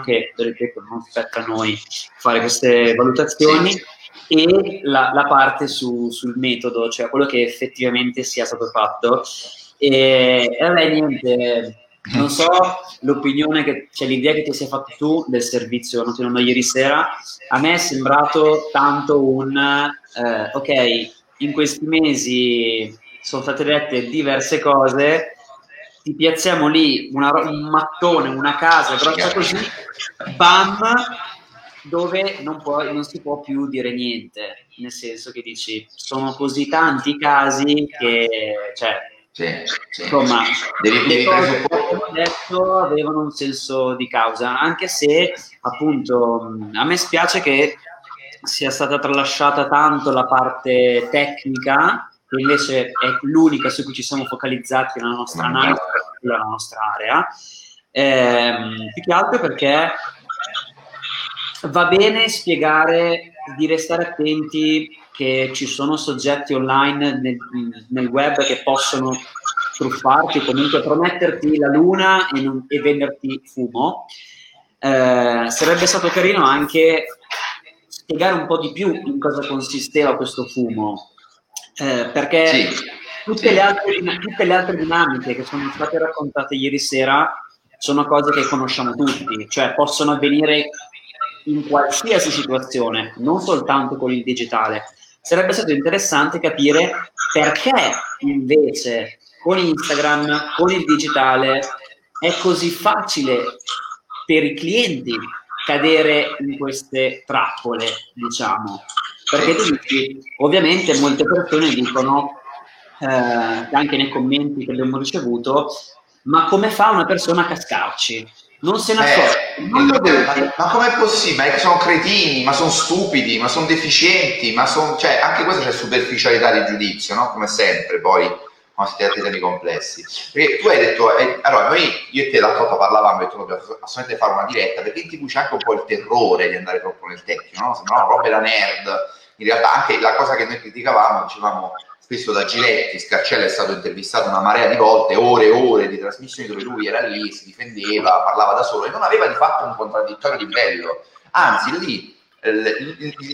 che, ripeto, non spetta a noi fare queste valutazioni, e la, la parte su, sul metodo, cioè quello che effettivamente sia stato fatto. E, e vabbè, niente, non so l'opinione, che, cioè l'idea che ti sia fatto tu del servizio noto ieri sera, a me è sembrato tanto un, eh, ok, in questi mesi sono state dette diverse cose, ti piazziamo lì una, un mattone, una casa grossa così, bam, dove non, può, non, si può più dire niente, nel senso che dici, sono così tanti casi che, cioè, sì, sì. insomma, devi, le cose che ho detto avevano un senso di causa, anche se, appunto, a me spiace che sia stata tralasciata tanto la parte tecnica, che invece è l'unica su cui ci siamo focalizzati nella nostra analisi, nella nostra area. Eh, più che altro perché va bene spiegare di restare attenti che ci sono soggetti online nel, nel web che possono truffarti, comunque prometterti la luna e, non, e venderti fumo. Eh, sarebbe stato carino anche spiegare un po' di più in cosa consisteva questo fumo, eh, perché sì. tutte, sì. Le altre, tutte le altre dinamiche che sono state raccontate ieri sera sono cose che conosciamo tutti, cioè possono avvenire in qualsiasi situazione, non soltanto con il digitale. Sarebbe stato interessante capire perché invece con Instagram, con il digitale, è così facile per i clienti cadere in queste trappole, diciamo. Perché tu dici, ovviamente molte persone dicono, eh, anche nei commenti che abbiamo ricevuto, ma come fa una persona a cascarci? non se ne accorge. Eh, ma, ma com'è possibile? Ma sono cretini, ma sono stupidi, ma sono deficienti, ma sono... Cioè, anche questa c'è superficialità di giudizio, no? Come sempre, poi quando si tratta di temi complessi. Perché tu hai detto, eh, allora noi, io e te l'altra volta parlavamo, e tu dobbiamo assolutamente fare una diretta, perché in tv c'è anche un po' il terrore di andare troppo nel tecnico, no? Sembrano robe da nerd. In realtà anche la cosa che noi criticavamo, dicevamo spesso da Giletti, Scarcella è stato intervistato una marea di volte, ore e ore di trasmissioni dove lui era lì, si difendeva, parlava da solo e non aveva di fatto un contraddittorio di bello. Anzi, lì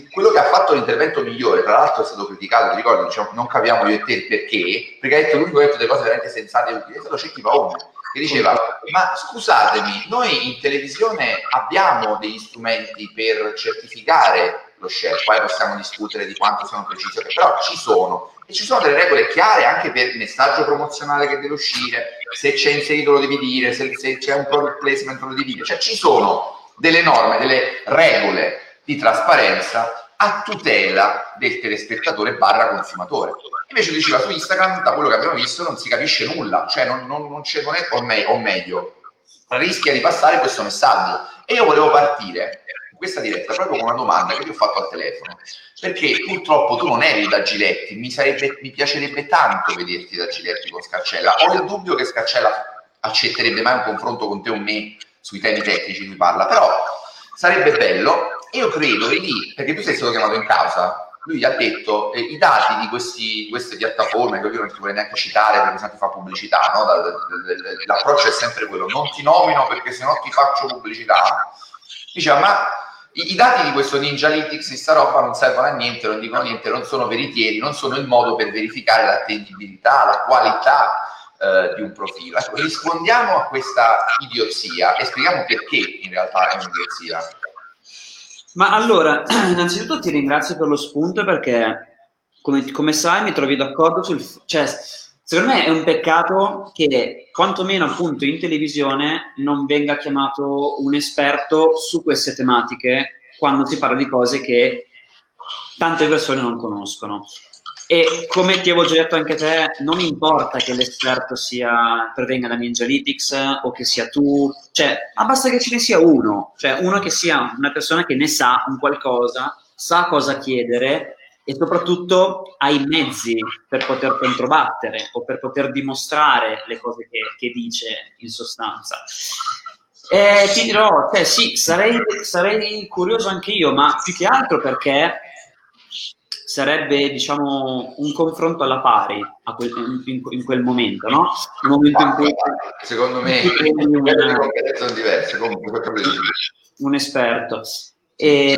quello che ha fatto l'intervento migliore, tra l'altro è stato criticato, ti ricordo, diciamo, non capiamo io e te perché, perché ha detto l'unico che ha detto delle cose veramente sensate e utili, è stato Cecchi Paone, che diceva, ma scusatemi, noi in televisione abbiamo degli strumenti per certificare lo share, poi possiamo discutere di quanto sono precisi, però ci sono, e ci sono delle regole chiare anche per il messaggio promozionale che deve uscire, se c'è inserito lo devi dire, se, se c'è un product placement lo devi dire, cioè ci sono delle norme, delle regole di trasparenza a tutela del telespettatore barra consumatore. Invece diceva su Instagram, da quello che abbiamo visto, non si capisce nulla, cioè non, non, non c'è, non è, o, me, o meglio, rischia di passare questo messaggio. E io volevo partire questa diretta proprio con una domanda che ti ho fatto al telefono, perché purtroppo tu non eri da Giletti, mi, sarebbe, mi piacerebbe tanto vederti da Giletti con Scarcella, ho il dubbio che Scarcella accetterebbe mai un confronto con te o me sui temi tecnici di parla, però sarebbe bello, io credo, lì, perché tu sei stato chiamato in causa, lui ha detto eh, i dati di questi, queste piattaforme, che io non ti vorrei neanche citare perché ti fa pubblicità, no? l'approccio è sempre quello, non ti nomino perché sennò ti faccio pubblicità, diceva ma i, I, dati di questo Ninjalytics, di sta roba, non servono a niente, non dicono niente, non sono veritieri, non sono il modo per verificare l'attendibilità, la qualità eh, di un profilo. Ecco, rispondiamo a questa idiozia e spieghiamo perché in realtà è un'idiozia. Ma allora, innanzitutto ti ringrazio per lo spunto perché, come, come sai, mi trovi d'accordo sul... Cioè, secondo me è un peccato che quantomeno appunto in televisione non venga chiamato un esperto su queste tematiche quando si parla di cose che tante persone non conoscono. E come ti avevo già detto anche te, non importa che l'esperto sia, provenga da Ninjalytics o che sia tu, cioè, ma basta che ce ne sia uno, cioè uno che sia una persona che ne sa un qualcosa, sa cosa chiedere e soprattutto ha i mezzi per poter controbattere o per poter dimostrare le cose che, che dice in sostanza. E ti dirò, cioè, sì, sarei, sarei curioso anche io, ma più che altro perché sarebbe diciamo un confronto alla pari quel, in, in, quel momento, no? Nel momento in cui secondo me comunque un esperto. E,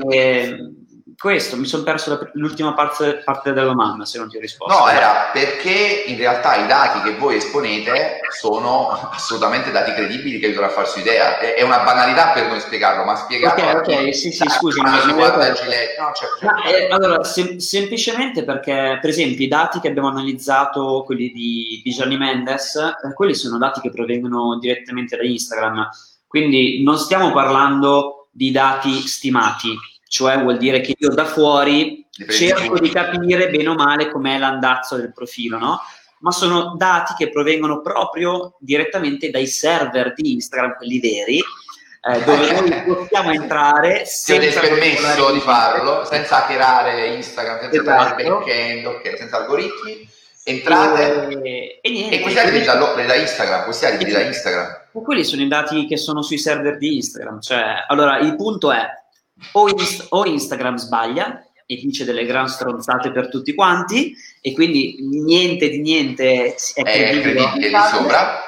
questo, mi sono perso l'ultima parte, parte, della domanda, se non ti ho risposto. No, era perché in realtà i dati che voi esponete sono assolutamente dati credibili che aiutano a farsi idea. È, una banalità per noi spiegarlo, ma spiegarlo... Ok, ok, sì, sì, scusi. Ma no, cioè, ma, eh, allora, sem- semplicemente perché, per esempio, i dati che abbiamo analizzato, quelli di, di Gianni Mendes, eh, quelli sono dati che provengono direttamente da Instagram. Quindi non stiamo parlando di dati stimati, cioè vuol dire che io da fuori cerco di capire bene o male com'è l'andazzo del profilo, no? Ma sono dati che provengono proprio direttamente dai server di Instagram, quelli veri, eh, dove noi possiamo entrare senza permesso di farlo, senza hackerare Instagram, senza esatto. il backend, okay, senza algoritmi, entrate e, e, niente, e questi dati da, da Instagram, questi dati da Instagram. E quelli sono i dati che sono sui server di Instagram, cioè, allora il punto è o, Inst- o Instagram sbaglia e dice delle gran stronzate per tutti quanti e quindi niente di niente è credibile, è di sopra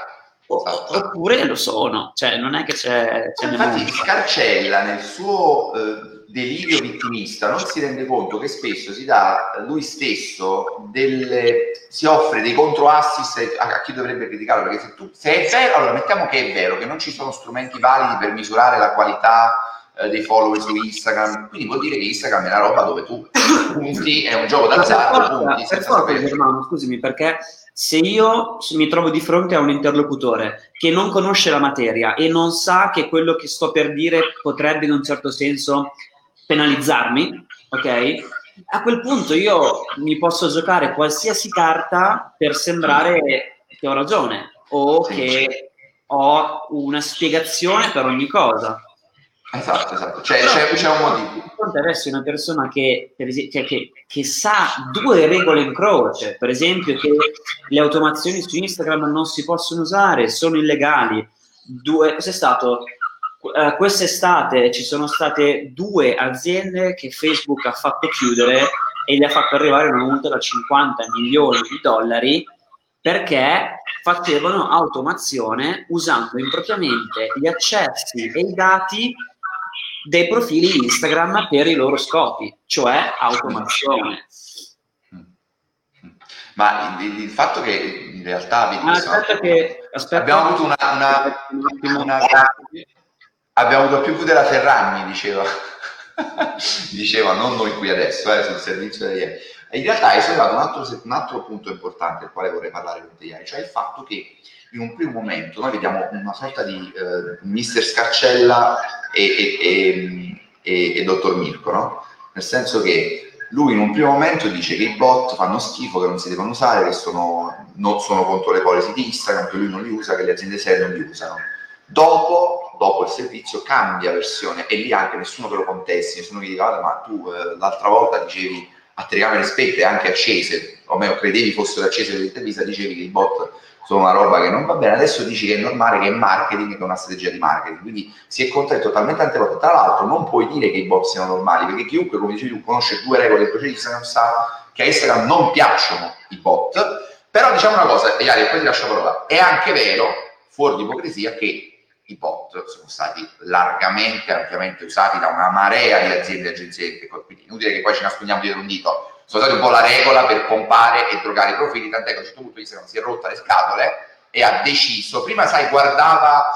esatto. oppure lo sono cioè non è che c'è, c'è infatti Scarcella nel suo eh, delirio vittimista non si rende conto che spesso si dà lui stesso delle, si offre dei controassist a, a chi dovrebbe criticarlo perché se, tu, se è vero allora mettiamo che è vero che non ci sono strumenti validi per misurare la qualità eh, dei follower su Instagram, quindi vuol dire che Instagram è una roba dove tu punti, è un gioco d'azzardo, punti per forza, Germano, scusami, perché se io mi trovo di fronte a un interlocutore che non conosce la materia e non sa che quello che sto per dire potrebbe in un certo senso penalizzarmi, ok? A quel punto io mi posso giocare qualsiasi carta per sembrare che ho ragione o che ho una spiegazione per ogni cosa. Esatto, esatto, cioè, c'è, c'è, un motivo. Adesso è una persona che, esempio, cioè, che, che, sa due regole in croce, per esempio che le automazioni su Instagram non si possono usare, sono illegali. Due, cos'è stato? Uh, quest'estate ci sono state due aziende che Facebook ha fatto chiudere e gli ha fatto arrivare una multa da 50 milioni di dollari perché facevano automazione usando impropriamente gli accessi e i dati dei profili Instagram per i loro scopi, cioè automazione. Ma il, il fatto che in realtà ah, aspetta che, aspetta, abbiamo avuto una, una, una, abbiamo avuto più della Ferragni, diceva. diceva, non noi qui adesso, eh, sul servizio di ieri. In realtà hai sollevato un altro, un altro punto importante, del quale vorrei parlare con te ieri, cioè il fatto che in un primo momento noi vediamo una sorta di eh, mister Scarcella e, e, e, e dottor Mirko, no? Nel senso che lui in un primo momento dice che i bot fanno schifo, che non si devono usare, che sono, non sono contro le policy di Instagram, che lui non li usa, che le aziende serie non li usano. Dopo, dopo il servizio cambia versione e lì anche nessuno te lo contesti, nessuno che dica, ma tu eh, l'altra volta dicevi a telecamere spente e anche accese, o meglio credevi fossero accese l'intervista, dicevi che i bot sono una roba che non va bene, adesso dici che è normale che è marketing, che è una strategia di marketing, quindi si è contratto totalmente tante volte. Tra l'altro non puoi dire che i bot siano normali, perché chiunque, come dicevi tu, conosce due regole processo Instagram sa che a Instagram non piacciono i bot, però diciamo una cosa, e poi ti lascio parola, è anche vero, fuori di ipocrisia, che i bot sono stati largamente, ampiamente usati da una marea di aziende e agenzie, quindi inutile che poi ci nascondiamo dietro un dito, sono stati un po' la regola per pompare e drogare i profili, tant'è che a un certo punto Instagram si è rotta le scatole e ha deciso, prima sai, guardava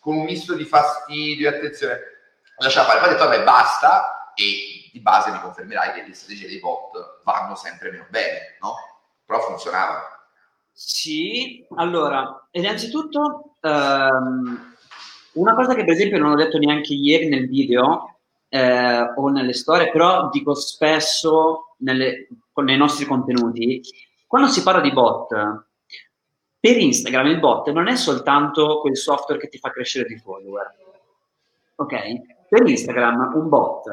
con un misto di fastidio e attenzione, lasciava fare, poi ha detto vabbè basta e di base mi confermerai che le strategie dei bot vanno sempre meno bene, no? Però funzionavano. Sì, allora, innanzitutto um, una cosa che per esempio non ho detto neanche ieri nel video eh, o nelle storie, però dico spesso nelle, nei nostri contenuti, quando si parla di bot, per Instagram il bot non è soltanto quel software che ti fa crescere di follower. Ok? Per Instagram un bot,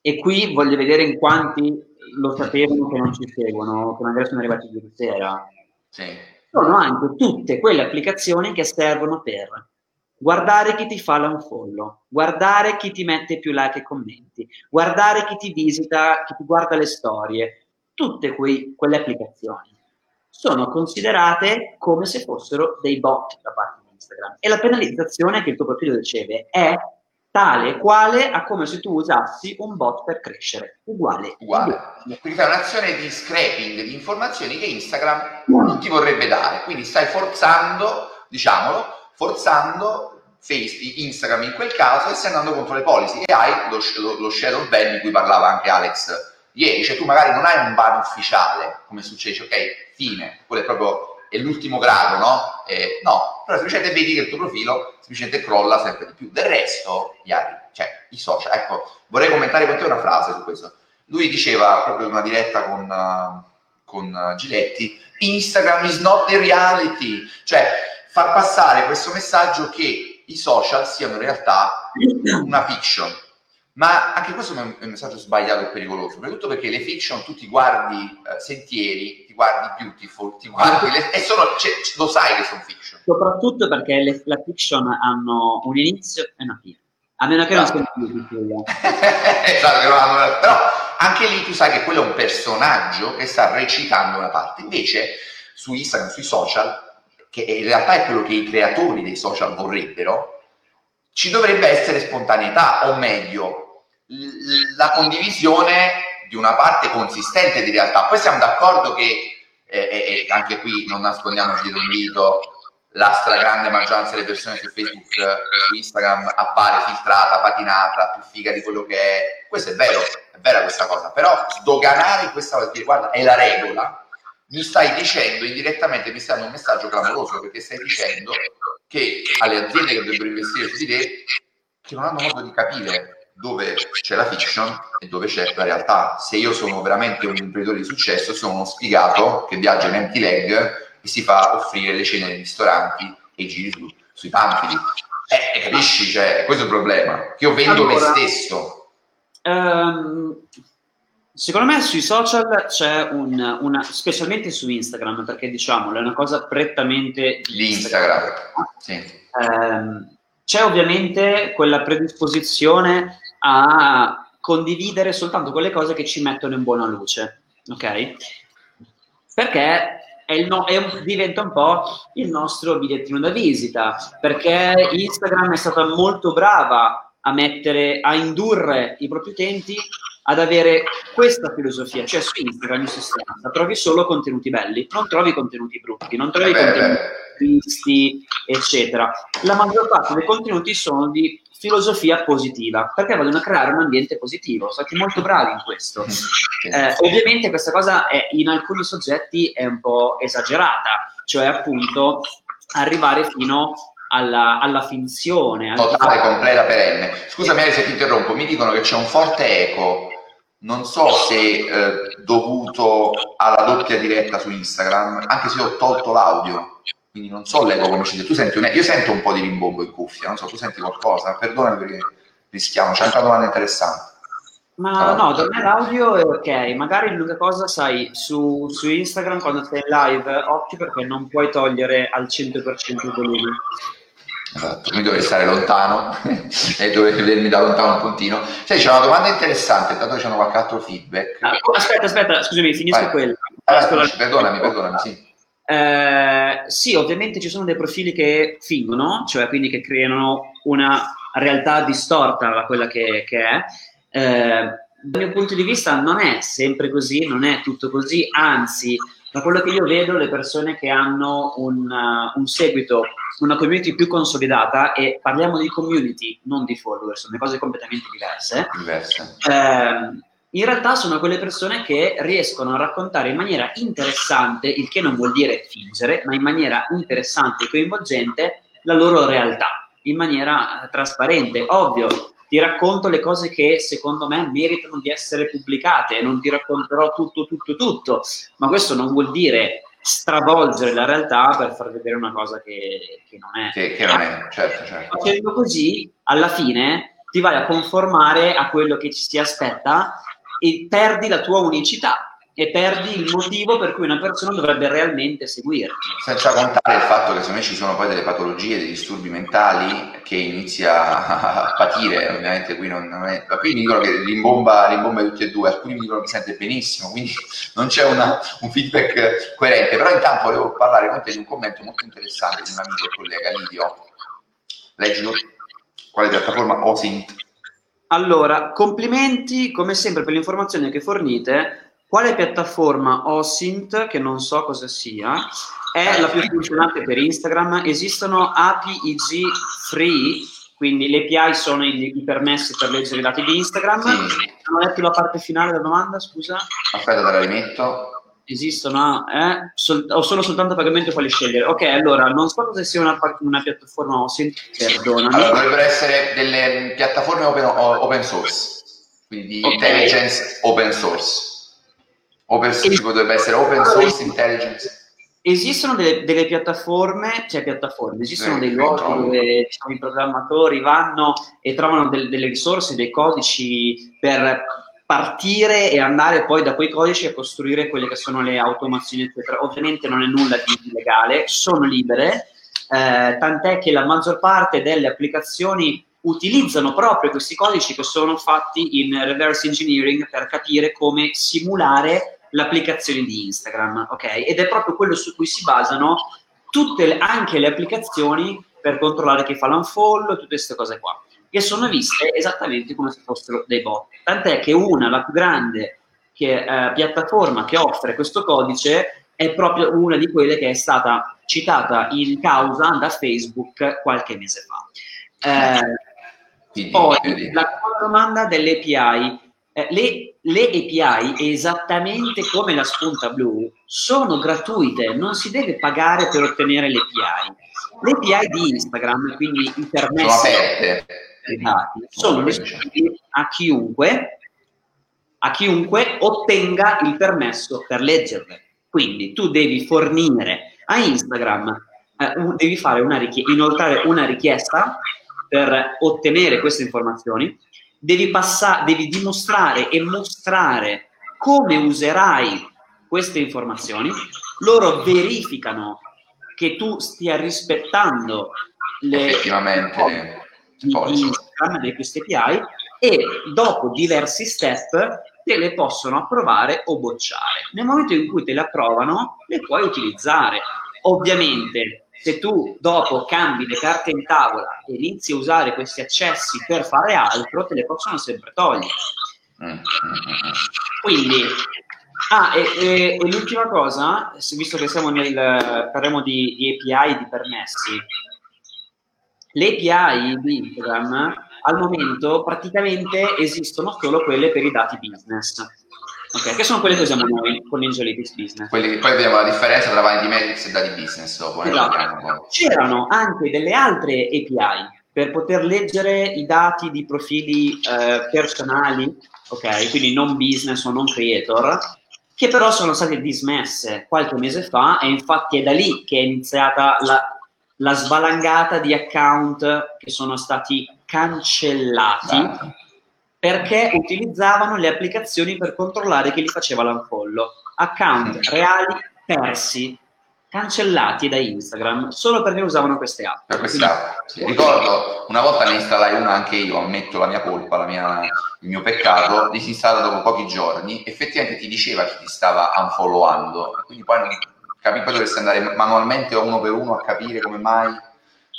e qui voglio vedere in quanti lo sapevano che non ci seguono, che magari sono arrivati ieri sera. Sì. Sono anche tutte quelle applicazioni che servono per guardare chi ti fa l'unfollow, guardare chi ti mette più like e commenti, guardare chi ti visita, chi ti guarda le storie, tutte quei, quelle applicazioni sono considerate come se fossero dei bot da parte di Instagram. E la penalizzazione che il tuo profilo riceve è tale quale a come se tu usassi un bot per crescere, uguale. Uguale. Quindi fai un'azione di scraping di informazioni che Instagram non ti vorrebbe dare, quindi stai forzando, diciamolo, forzando Facebook, Instagram in quel caso e stai andando contro le policy e hai lo, lo, lo shadow ban di cui parlava anche Alex ieri, cioè tu magari non hai un ban ufficiale, come succede, ok, fine, quello è proprio è l'ultimo grado, no? Eh, no, però semplicemente vedi che il tuo profilo semplicemente crolla sempre di più. Del resto, Iari, cioè i social, ecco, vorrei commentare con te una frase su questo. Lui diceva proprio in una diretta con, uh, con uh, Giletti, Instagram is not the reality, cioè far passare questo messaggio che i social siano in realtà una fiction ma anche questo è un messaggio sbagliato e pericoloso, soprattutto perché le fiction tu ti guardi uh, Sentieri, ti guardi Beautiful, ti guardi le, e sono, cioè, lo sai che sono fiction. Soprattutto perché le, la fiction hanno un inizio e una fine. A meno che non siano Beautiful. esatto, però anche lì tu sai che quello è un personaggio che sta recitando una parte. Invece su Instagram, sui social, che in realtà è quello che i creatori dei social vorrebbero, ci dovrebbe essere spontaneità, o meglio, la condivisione di una parte consistente di realtà. Poi siamo d'accordo che, eh, anche qui non nascondiamoci dietro un dito, la stragrande maggioranza delle persone su Facebook su Instagram appare filtrata, patinata, più figa di quello che è. Questo è vero, è vera questa cosa, però sdoganare questa cosa, guarda, è la regola, mi stai dicendo indirettamente, mi stai dando un messaggio clamoroso perché stai dicendo che alle aziende che dovrebbero investire su di te, che non hanno modo di capire dove c'è la fiction e dove c'è la realtà. Se io sono veramente un imprenditore di successo, sono uno sfigato che viaggia in empty leg e si fa offrire le cene nei ristoranti e i giri su, sui pamphili. Eh, capisci? Cioè, questo è il problema. Che io vendo allora, me stesso. Um, secondo me sui social c'è un, una, specialmente su Instagram, perché diciamolo, è una cosa prettamente di Instagram. Sì. Um, c'è ovviamente quella predisposizione a condividere soltanto quelle cose che ci mettono in buona luce, ok? Perché no, un, diventa un po' il nostro bigliettino da visita, perché Instagram è stata molto brava a mettere, a indurre i propri utenti ad avere questa filosofia, cioè su Instagram in sostanza trovi solo contenuti belli, non trovi contenuti brutti, non trovi eh contenuti tristi, eccetera. La maggior parte dei contenuti sono di filosofia positiva, perché vogliono creare un ambiente positivo, sono stati molto bravi in questo. Mm, eh, ovviamente questa cosa è, in alcuni soggetti è un po' esagerata, cioè appunto arrivare fino alla, alla finzione. Totale, completa, perenne. Scusami se ti interrompo, mi dicono che c'è un forte eco, non so se eh, dovuto alla doppia diretta su Instagram, anche se ho tolto l'audio. Quindi non so l'eco come ci tu senti un... io sento un po' di rimbombo in cuffia non so tu senti qualcosa? Perdonami perché rischiamo c'è anche una domanda interessante. Ma no, da me l'audio è ok, magari l'unica cosa, sai, su, su, Instagram quando sei live, occhio perché non puoi togliere al 100% il volume. Esatto, mi dovrei stare lontano e dovrei vedermi da lontano un puntino. Sai, c'è una domanda interessante, intanto c'è qualche altro feedback. Ah, aspetta, aspetta, scusami, finisco Vai. quella. Allora, perdonami, perdonami, sì. Eh, sì, ovviamente ci sono dei profili che fingono, cioè quindi che creano una realtà distorta da quella che, che è. Eh, dal mio punto di vista non è sempre così, non è tutto così, anzi, da quello che io vedo, le persone che hanno un, uh, un seguito, una community più consolidata, e parliamo di community, non di follower, sono cose completamente diverse. diverse. Eh, in realtà sono quelle persone che riescono a raccontare in maniera interessante, il che non vuol dire fingere, ma in maniera interessante e coinvolgente la loro realtà, in maniera eh, trasparente. Ovvio, ti racconto le cose che secondo me meritano di essere pubblicate, non ti racconterò tutto, tutto, tutto, ma questo non vuol dire stravolgere la realtà per far vedere una cosa che, che non è. Che, che non è, certo, certo. Facendo così, alla fine ti vai a conformare a quello che ci si aspetta e perdi la tua unicità. E perdi il motivo per cui una persona dovrebbe realmente seguirti. Senza contare il fatto che secondo me ci sono poi delle patologie, dei disturbi mentali che inizia a patire, ovviamente qui non, non è... Qui mi dicono che rimbomba, rimbomba tutti e due, alcuni mi dicono che sente benissimo, quindi non c'è una, un feedback coerente, però intanto volevo parlare con te di un commento molto interessante di un amico e collega Lidio. Leggilo. Quale piattaforma? OSINT. Allora, complimenti come sempre per le informazioni che fornite quale piattaforma OSINT, che non so cosa sia, è la più funzionante per Instagram? Esistono API IG free, quindi le API sono i, i permessi per leggere i dati di Instagram. Sì. Non ho letto la parte finale della domanda, scusa? Aspetta, te la rimetto. Esistono, eh? Sol- o sono soltanto pagamento quali scegliere? Ok, allora, non so se sia una, una piattaforma OSINT, perdonami. Allora, dovrebbero essere delle piattaforme open, open source, quindi di okay. intelligence open source. Open, es- tipo dovrebbe essere open source intelligence. Esistono delle, delle piattaforme, cioè piattaforme, esistono eh, dei luoghi dove diciamo, i programmatori vanno e trovano del, delle risorse, dei codici per partire e andare poi da quei codici a costruire quelle che sono le automazioni, eccetera. Ovviamente non è nulla di illegale, sono libere, eh, tant'è che la maggior parte delle applicazioni utilizzano proprio questi codici che sono fatti in reverse engineering per capire come simulare l'applicazione di Instagram, ok? Ed è proprio quello su cui si basano tutte le, anche le applicazioni per controllare chi fa l'unfollow, tutte queste cose qua, che sono viste esattamente come se fossero dei bot. Tant'è che una, la più grande che, eh, piattaforma che offre questo codice è proprio una di quelle che è stata citata in causa da Facebook qualche mese fa. Eh, poi la domanda delle API. Eh, le le API, esattamente come la spunta blu, sono gratuite, non si deve pagare per ottenere le API. Le API di Instagram, quindi i permessi dati, sono disponibili a chiunque, a chiunque ottenga il permesso per leggerle. Quindi tu devi fornire a Instagram, eh, devi fare una richiesta, inoltrare una richiesta per ottenere queste informazioni devi, passa- devi dimostrare e mostrare come userai queste informazioni, loro verificano che tu stia rispettando le effettivamente di, di, di queste API e dopo diversi step te le possono approvare o bocciare. Nel momento in cui te le approvano, le puoi utilizzare. Ovviamente se tu dopo cambi le carte in tavola e inizi a usare questi accessi per fare altro, te le possono sempre togliere. Quindi, ah, e, e, e l'ultima cosa, visto che siamo nel, parliamo di, di API e di permessi, le API di Instagram al momento praticamente esistono solo quelle per i dati business Ok, che sono quelle che usiamo noi con Angelytics Business. Quelli, poi vediamo la differenza tra Vanity e dati business dopo. Eh, esatto. C'erano anche delle altre API per poter leggere i dati di profili eh, personali, ok, quindi non business o non creator, che però sono state dismesse qualche mese fa e infatti è da lì che è iniziata la, la svalangata di account che sono stati cancellati. Esatto perché utilizzavano le applicazioni per controllare chi li faceva l'unfollow. Account reali persi, cancellati da Instagram solo perché usavano queste app. App. Sì. Ricordo una volta ne installai una anche io, ammetto la mia colpa, la mia, il mio peccato, disinstallata dopo pochi giorni, effettivamente ti diceva chi ti stava unfollowando, quindi poi non capi, poi dovresti andare manualmente uno per uno a capire come mai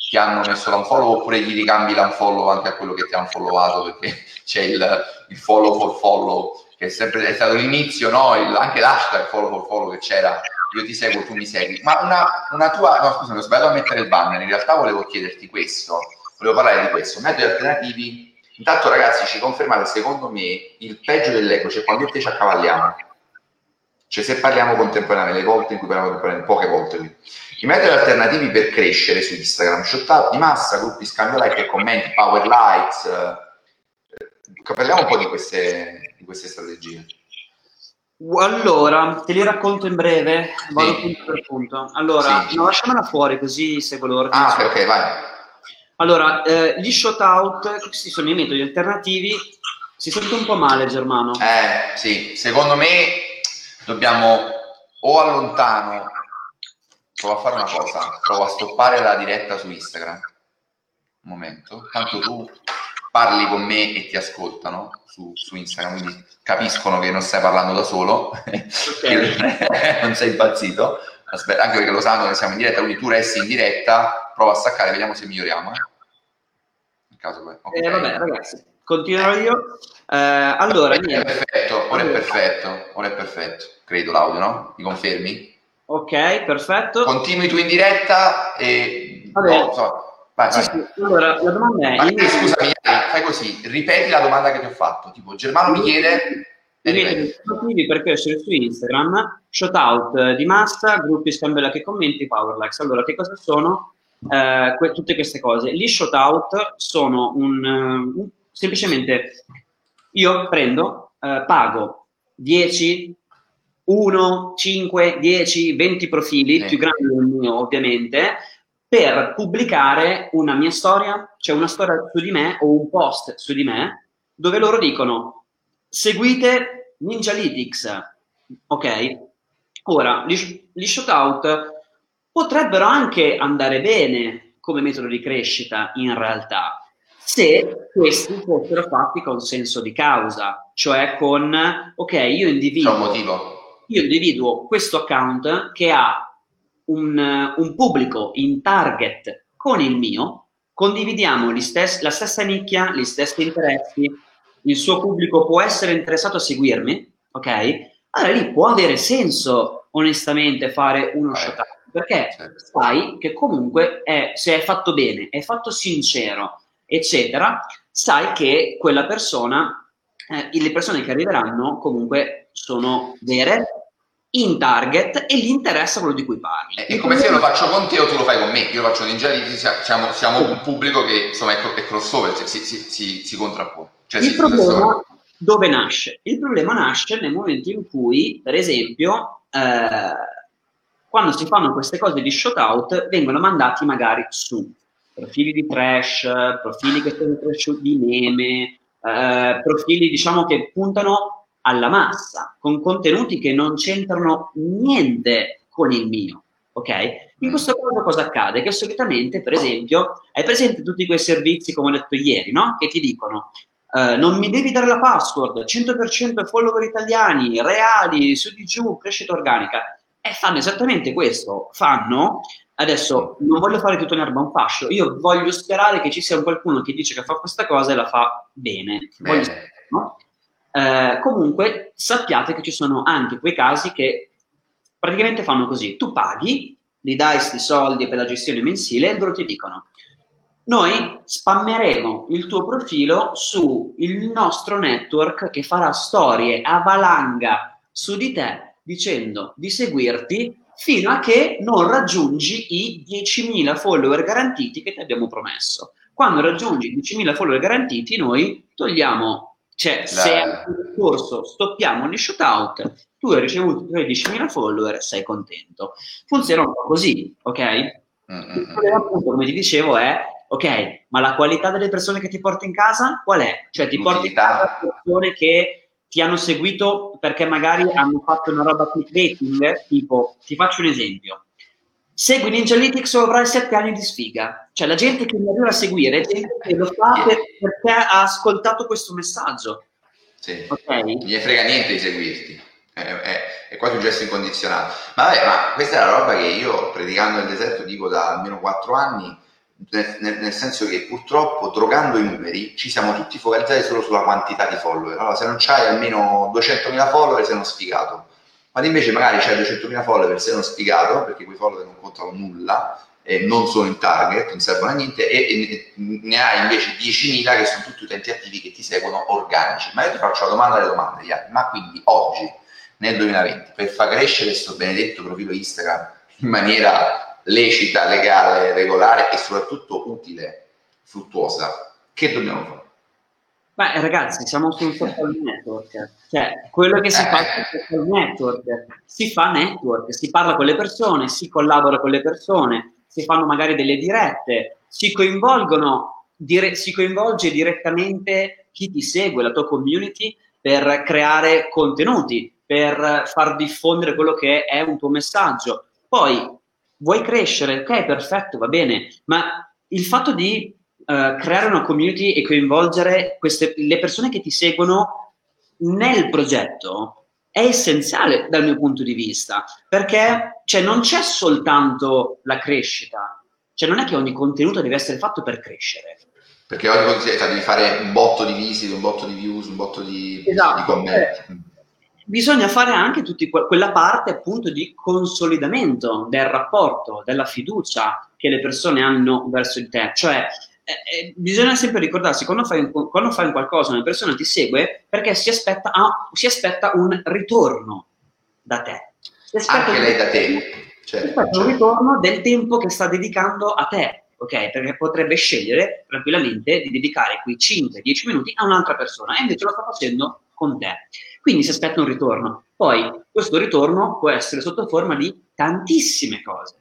ti hanno messo l'unfollow oppure gli ricambi l'unfollow anche a quello che ti ha unfollowato perché c'è il, il, follow for follow che è sempre è stato l'inizio, no? il, anche l'hashtag follow for follow che c'era. Io ti seguo, tu mi segui. Ma una, una tua, no scusa mi ho sbagliato a mettere il banner. In realtà volevo chiederti questo. Volevo parlare di questo, metodi alternativi. Intanto ragazzi ci confermate secondo me il peggio dell'eco cioè quando te ci accavalliamo. Cioè se parliamo contemporaneamente, le volte in cui parliamo contemporaneamente, poche volte. I metodi alternativi per crescere su Instagram, shot di massa, gruppi scambio like e commenti, power likes. Eh, parliamo un po' di queste, di queste strategie. Allora, te li racconto in breve, vado sì. punto per punto. Allora, sì. no, lasciamela fuori così seguo l'ordine. Ah, ok, vai. Allora, eh, gli shot out, questi sono i metodi alternativi. Si sente un po' male, Germano. Eh, sì, secondo me dobbiamo o allontano, provo a fare una cosa, provo a stoppare la diretta su Instagram. Un momento, tanto tu parli con me e ti ascoltano su, su Instagram, quindi capiscono che non stai parlando da solo, okay. non sei impazzito, Aspetta, anche perché lo sanno che siamo in diretta, quindi tu resti in diretta, prova a staccare, vediamo se miglioriamo. Eh. In caso okay. eh, vabbè, ragazzi, continuerò io. Eh, allora, ora è perfetto, ora è perfetto, ora è perfetto, credo l'audio, no? Mi confermi? Ok, perfetto. Continui tu in diretta e... Vabbè. No, so. Vai, sì, vai. Sì. Allora, la domanda è... Ma, io... Scusami, fai così, ripeti la domanda che ti ho fatto. Tipo, Germano mi chiede... Mi motivi per crescere su Instagram, shoutout di massa, gruppi scambella che commenti, Powerlax. Allora, che cosa sono eh, que- tutte queste cose? Gli shoutout sono un, un semplicemente io prendo, eh, pago 10, 1, 5, 10, 20 profili, eh. più grandi del mio ovviamente, per pubblicare una mia storia, cioè una storia su di me o un post su di me, dove loro dicono seguite Ninjalytics, ok? Ora, gli, gli shootout potrebbero anche andare bene come metodo di crescita in realtà, se questi fossero fatti con senso di causa, cioè con, ok, io individuo, io individuo questo account che ha un, un, pubblico in target con il mio, condividiamo stessi, la stessa nicchia, gli stessi interessi, il suo pubblico può essere interessato a seguirmi, ok? Allora lì può avere senso onestamente fare uno shot perché certo. sai che comunque è, se è fatto bene, è fatto sincero, eccetera, sai che quella persona, eh, le persone che arriveranno comunque sono vere, in target e gli interessa quello di cui parli. È, come se io lo faccio con te o tu lo fai con me, io lo faccio Ninja siamo, siamo un pubblico che insomma è, è crossover, cioè, si, si, si, si contrappone. Cioè, il problema dove nasce? Il problema nasce nel momento in cui, per esempio, eh, quando si fanno queste cose di shoutout, vengono mandati magari su profili di trash, profili che sono cresciuti di meme, eh, profili diciamo che puntano alla massa, con contenuti che non c'entrano niente con il mio. Ok? In questo caso cosa accade? Che solitamente, per esempio, hai presente tutti quei servizi, come ho detto ieri, no? Che ti dicono Uh, non mi devi dare la password, 100% follower italiani, reali, su di giù, crescita organica. E fanno esattamente questo. Fanno Adesso non voglio fare tutto in erba un fascio, io voglio sperare che ci sia qualcuno che dice che fa questa cosa e la fa bene. bene. Sperare, no? eh, comunque sappiate che ci sono anche quei casi che praticamente fanno così, tu paghi, gli dai questi soldi per la gestione mensile e loro ti dicono noi spammeremo il tuo profilo sul nostro network che farà storie a valanga su di te dicendo di seguirti fino a che non raggiungi i 10.000 follower garantiti che ti abbiamo promesso. Quando raggiungi i 10.000 follower garantiti, noi togliamo, cioè Dai. se al corso stoppiamo gli shootout, tu hai ricevuto i tuoi 10.000 follower, sei contento. Funziona un po' così, ok? Mm-hmm. Il problema appunto, come ti dicevo, è ok, ma la qualità delle persone che ti porti in casa qual è? Cioè ti porti in casa persone che ti hanno seguito perché magari hanno fatto una roba clickbaiting, tipo, ti faccio un esempio, segui Ninja Ninjalytics o avrai sette anni di sfiga. Cioè la gente che mi arriva a seguire gente che lo fa per, perché ha ascoltato questo messaggio. Sì, okay. non gli frega niente di seguirti, è, è, è, quasi un gesto incondizionato. Ma vabbè, ma questa è la roba che io, predicando nel deserto, dico da almeno quattro anni, nel, nel, senso che purtroppo drogando i numeri ci siamo tutti focalizzati solo sulla quantità di follower. Allora, se non c'hai almeno 200.000 follower sei uno sfigato, ma invece magari c'hai 200.000 follower sei uno sfigato perché quei follower non contano nulla e non sono in target, non servono a niente, e, e ne hai invece 10.000 che sono tutti utenti attivi che ti seguono organici. Ma io ti faccio la domanda delle domande, ma quindi oggi, nel 2020, per far crescere questo benedetto profilo Instagram in maniera lecita, legale, regolare e soprattutto utile, fruttuosa, che dobbiamo fare? Beh, ragazzi, siamo sul social network, cioè quello che si eh. fa sul social network, si fa network, si parla con le persone, si collabora con le persone, si fanno magari delle dirette, si coinvolgono, dire, si coinvolge direttamente chi ti segue, la tua community, per creare contenuti per far diffondere quello che è un tuo messaggio. Poi vuoi crescere, ok, perfetto, va bene, ma il fatto di uh, creare una community e coinvolgere queste, le persone che ti seguono nel progetto è essenziale dal mio punto di vista, perché cioè, non c'è soltanto la crescita, cioè non è che ogni contenuto deve essere fatto per crescere. Perché ogni contenuto devi fare un botto di visite, un botto di views, un botto di, esatto, di commenti. Eh, bisogna fare anche tutti que- quella parte appunto di consolidamento del rapporto, della fiducia che le persone hanno verso di te. Cioè, eh, eh, bisogna sempre ricordarsi quando fai, quando fai qualcosa, una persona ti segue perché si aspetta, ah, si aspetta un ritorno da te. Anche lei da te. Certo, certo. un ritorno del tempo che sta dedicando a te, ok? Perché potrebbe scegliere tranquillamente di dedicare quei 5-10 minuti a un'altra persona e invece lo sta facendo con te. Quindi si aspetta un ritorno. Poi questo ritorno può essere sotto forma di tantissime cose.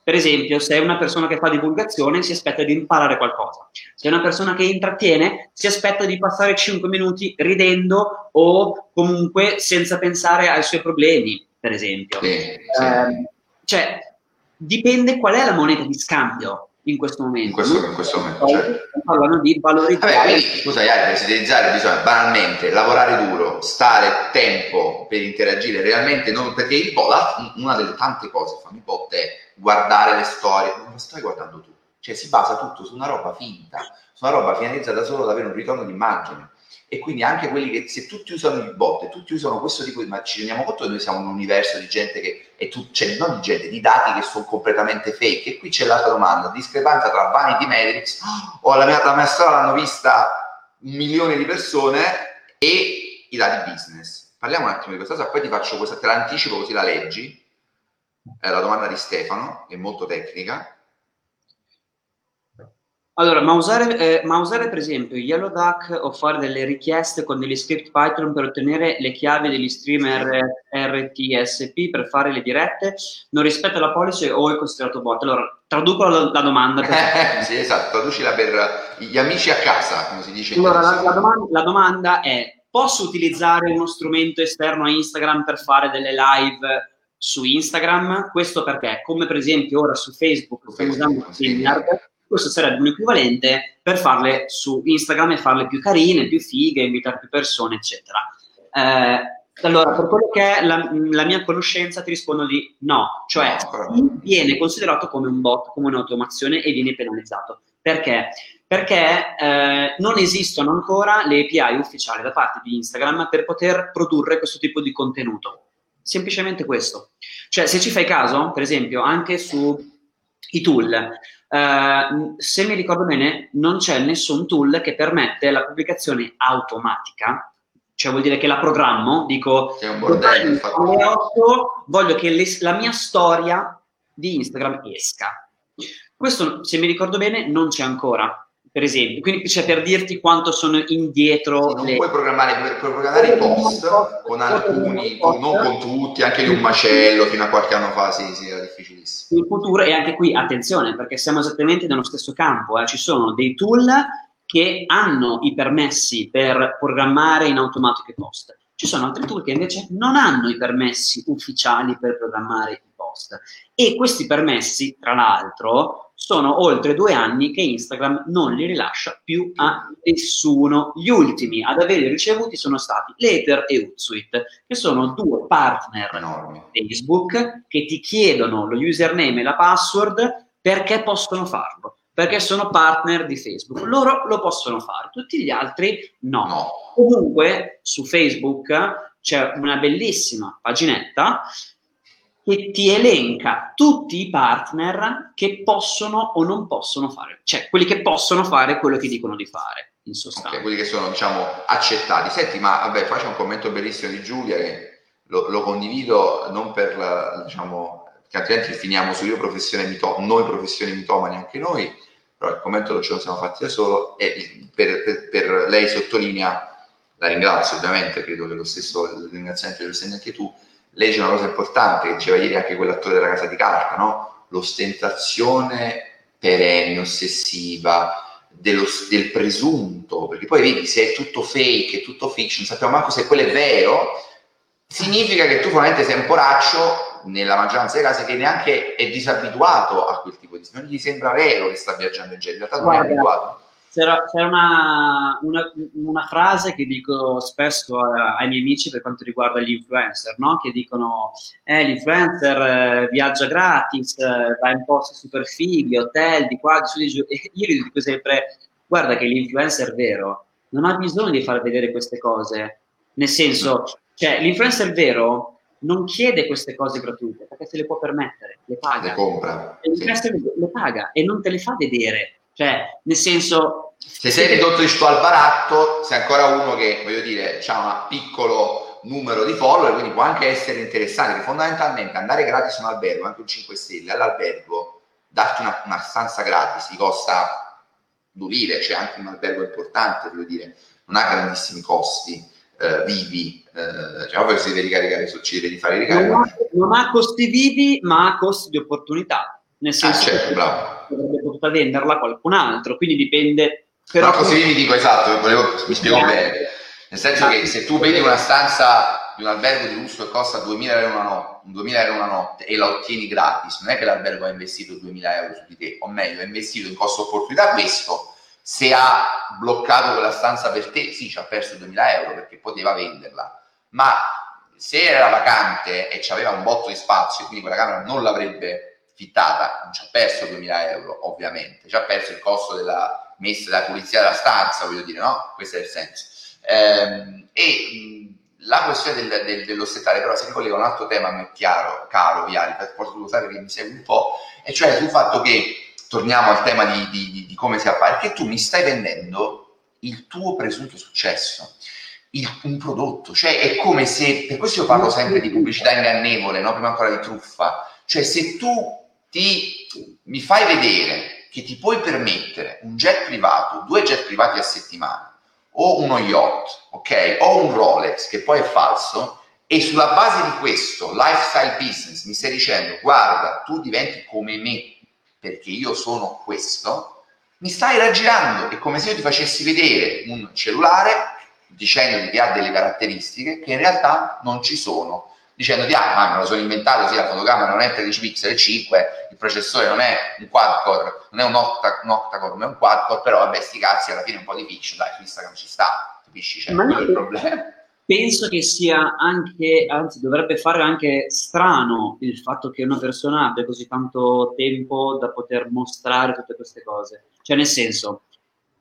Per esempio, se è una persona che fa divulgazione, si aspetta di imparare qualcosa. Se è una persona che intrattiene, si aspetta di passare 5 minuti ridendo o comunque senza pensare ai suoi problemi, per esempio. Sì, sì. Eh, cioè, dipende qual è la moneta di scambio in questo momento. In questo, in questo momento, certo. Parlano di valorizzare. Vabbè, quindi, scusa, per sintetizzare bisogna banalmente lavorare duro, stare tempo per interagire realmente, non, perché il bot, una delle tante cose che fanno i bot è guardare le storie, non le stai guardando tu, cioè si basa tutto su una roba finta, su una roba finalizzata solo ad avere un ritorno d'immagine e quindi anche quelli che se tutti usano il bot e tutti usano questo tipo di ma ci rendiamo conto che noi siamo un universo di gente che è tu, cioè non di gente, di dati che sono completamente fake e qui c'è l'altra domanda, discrepanza tra Vanity Metrics o la mia, la mia storia l'hanno vista un milione di persone e i dati business. Parliamo un attimo di questa cosa, poi ti faccio questa, te la anticipo così la leggi. È la domanda di Stefano, è molto tecnica allora, ma usare, eh, ma usare, per esempio Yellow Duck o fare delle richieste con degli script Python per ottenere le chiavi degli streamer RTSP per fare le dirette non rispetta la policy o è considerato bot? Allora, traduco la, la domanda. Per... sì, esatto, traducila per gli amici a casa, come si dice. Allora, la, la, domanda, la domanda è, posso utilizzare uno strumento esterno a Instagram per fare delle live su Instagram? Questo perché, come per esempio ora su Facebook, stiamo usando StreamYard, questo sarebbe un equivalente per farle su Instagram e farle più carine, più fighe, invitare più persone, eccetera. Eh, allora, per quello che è la, la, mia conoscenza, ti rispondo di no, cioè viene considerato come un bot, come un'automazione e viene penalizzato. Perché? Perché eh, non esistono ancora le API ufficiali da parte di Instagram per poter produrre questo tipo di contenuto. Semplicemente questo. Cioè, se ci fai caso, per esempio, anche sui tool, Uh, se mi ricordo bene, non c'è nessun tool che permette la pubblicazione automatica, cioè vuol dire che la programmo, dico, è un bordello, 8, voglio che le, la mia storia di Instagram esca. Questo, se mi ricordo bene, non c'è ancora per esempio. Quindi cioè, per dirti quanto sono indietro. Sì, non le... puoi programmare, puoi programmare i post con alcuni, con, non con tutti, anche di un macello fino a qualche anno fa, sì, sì, era difficilissimo. In futuro, e anche qui attenzione, perché siamo esattamente nello stesso campo, eh. ci sono dei tool che hanno i permessi per programmare in automatico i post. Ci sono altri tool che invece non hanno i permessi ufficiali per programmare i post. E questi permessi, tra l'altro, sono oltre due anni che Instagram non li rilascia più a nessuno. Gli ultimi ad averli ricevuti sono stati Later e Hootsuite, che sono due partner Enormi. Facebook che ti chiedono lo username e la password perché possono farlo. Perché sono partner di Facebook. Loro lo possono fare, tutti gli altri no. no. Comunque su Facebook c'è una bellissima paginetta che ti elenca tutti i partner che possono o non possono fare, cioè quelli che possono fare quello che dicono di fare, in sostanza. Okay, quelli che sono, diciamo, accettati. Senti, ma vabbè, faccio un commento bellissimo di Giulia che lo, lo condivido non per, la, diciamo, che altrimenti finiamo su io professione mito, noi professioni mitomani anche noi, però il commento ce lo siamo fatti da solo e per, per, per lei sottolinea, la ringrazio ovviamente, credo che lo stesso ringraziamento lo senti anche tu, lei dice una cosa importante che diceva ieri anche quell'attore della casa di carta, no? L'ostentazione perenne, ossessiva, dello, del presunto, perché poi vedi se è tutto fake, è tutto fiction, sappiamo manco se quello è vero, significa che tu probabilmente sei un poraccio nella maggioranza dei casi che neanche è disabituato a quel tipo di non gli sembra vero che sta viaggiando in giro, in realtà non è abituato. C'era, c'era una, una, una, frase che dico spesso ai miei amici per quanto riguarda gli influencer, no? che dicono eh, l'influencer eh, viaggia gratis, eh, va in posti super fighi, hotel, di qua, di su, di giù. E io gli dico sempre, guarda che l'influencer vero non ha bisogno di far vedere queste cose, nel senso, cioè l'influencer vero non chiede queste cose gratuite perché se le può permettere, le paga. Le compra. L'influencer sì. le paga e non te le fa vedere cioè, nel senso... Se sei ridotto di sto al baratto, sei ancora uno che, voglio dire, ha un piccolo numero di follower, quindi può anche essere interessante, che fondamentalmente andare gratis in un albergo, anche un 5 stelle, all'albergo, darti una, una stanza gratis, ti costa due lire, c'è cioè anche un albergo importante, voglio dire, non ha grandissimi costi eh, vivi, eh, cioè ovvio si deve ricaricare, ci deve fare ricarica. Non ha, non ha costi vivi, ma ha costi di opportunità nel senso ah, certo, che avrebbe potuto venderla qualcun altro, quindi dipende. Però, però così vi dico esatto, volevo, mi spiego eh. bene. Nel senso che se tu vedi una stanza di un albergo di lusso che costa 2000 euro una notte, 2000 euro una notte e la ottieni gratis, non è che l'albergo ha investito 2000 euro su di te, o meglio, ha investito in costo opportunità questo. Se ha bloccato quella stanza per te, sì, ci ha perso 2000 euro perché poteva venderla, ma se era vacante e aveva un botto di spazio, quindi quella camera non l'avrebbe fittata, non ci ha perso 2000 euro ovviamente, ci ha perso il costo della messa della pulizia della stanza, voglio dire, no? Questo è il senso. Ehm, e la questione del, del, dell'ossettare però si ricollega a un altro tema a me chiaro, caro Viali, per forza tu lo sai perché mi segui un po', e cioè sul fatto che, torniamo al tema di, di, di come si appare, che tu mi stai vendendo il tuo presunto successo. Il, un prodotto, cioè è come se, per questo io parlo sempre di pubblicità ingannevole, no? prima ancora di truffa, cioè se tu ti, mi fai vedere che ti puoi permettere un jet privato, due jet privati a settimana, o uno yacht, ok? O un Rolex, che poi è falso, e sulla base di questo lifestyle business mi stai dicendo, guarda, tu diventi come me, perché io sono questo, mi stai raggirando. È come se io ti facessi vedere un cellulare dicendoti che ha delle caratteristiche che in realtà non ci sono dicendoti ah ma me lo sono inventato, sì la fotocamera non è 13 pixel e 5, il processore non è un quad core, non è un, octa, un octa-core, ma è un quad core, però vabbè sti cazzi alla fine un po' di pitch, dai Instagram ci sta, capisci? Cioè, ma quello è il problema. Penso che sia anche, anzi dovrebbe fare anche strano il fatto che una persona abbia così tanto tempo da poter mostrare tutte queste cose. Cioè nel senso,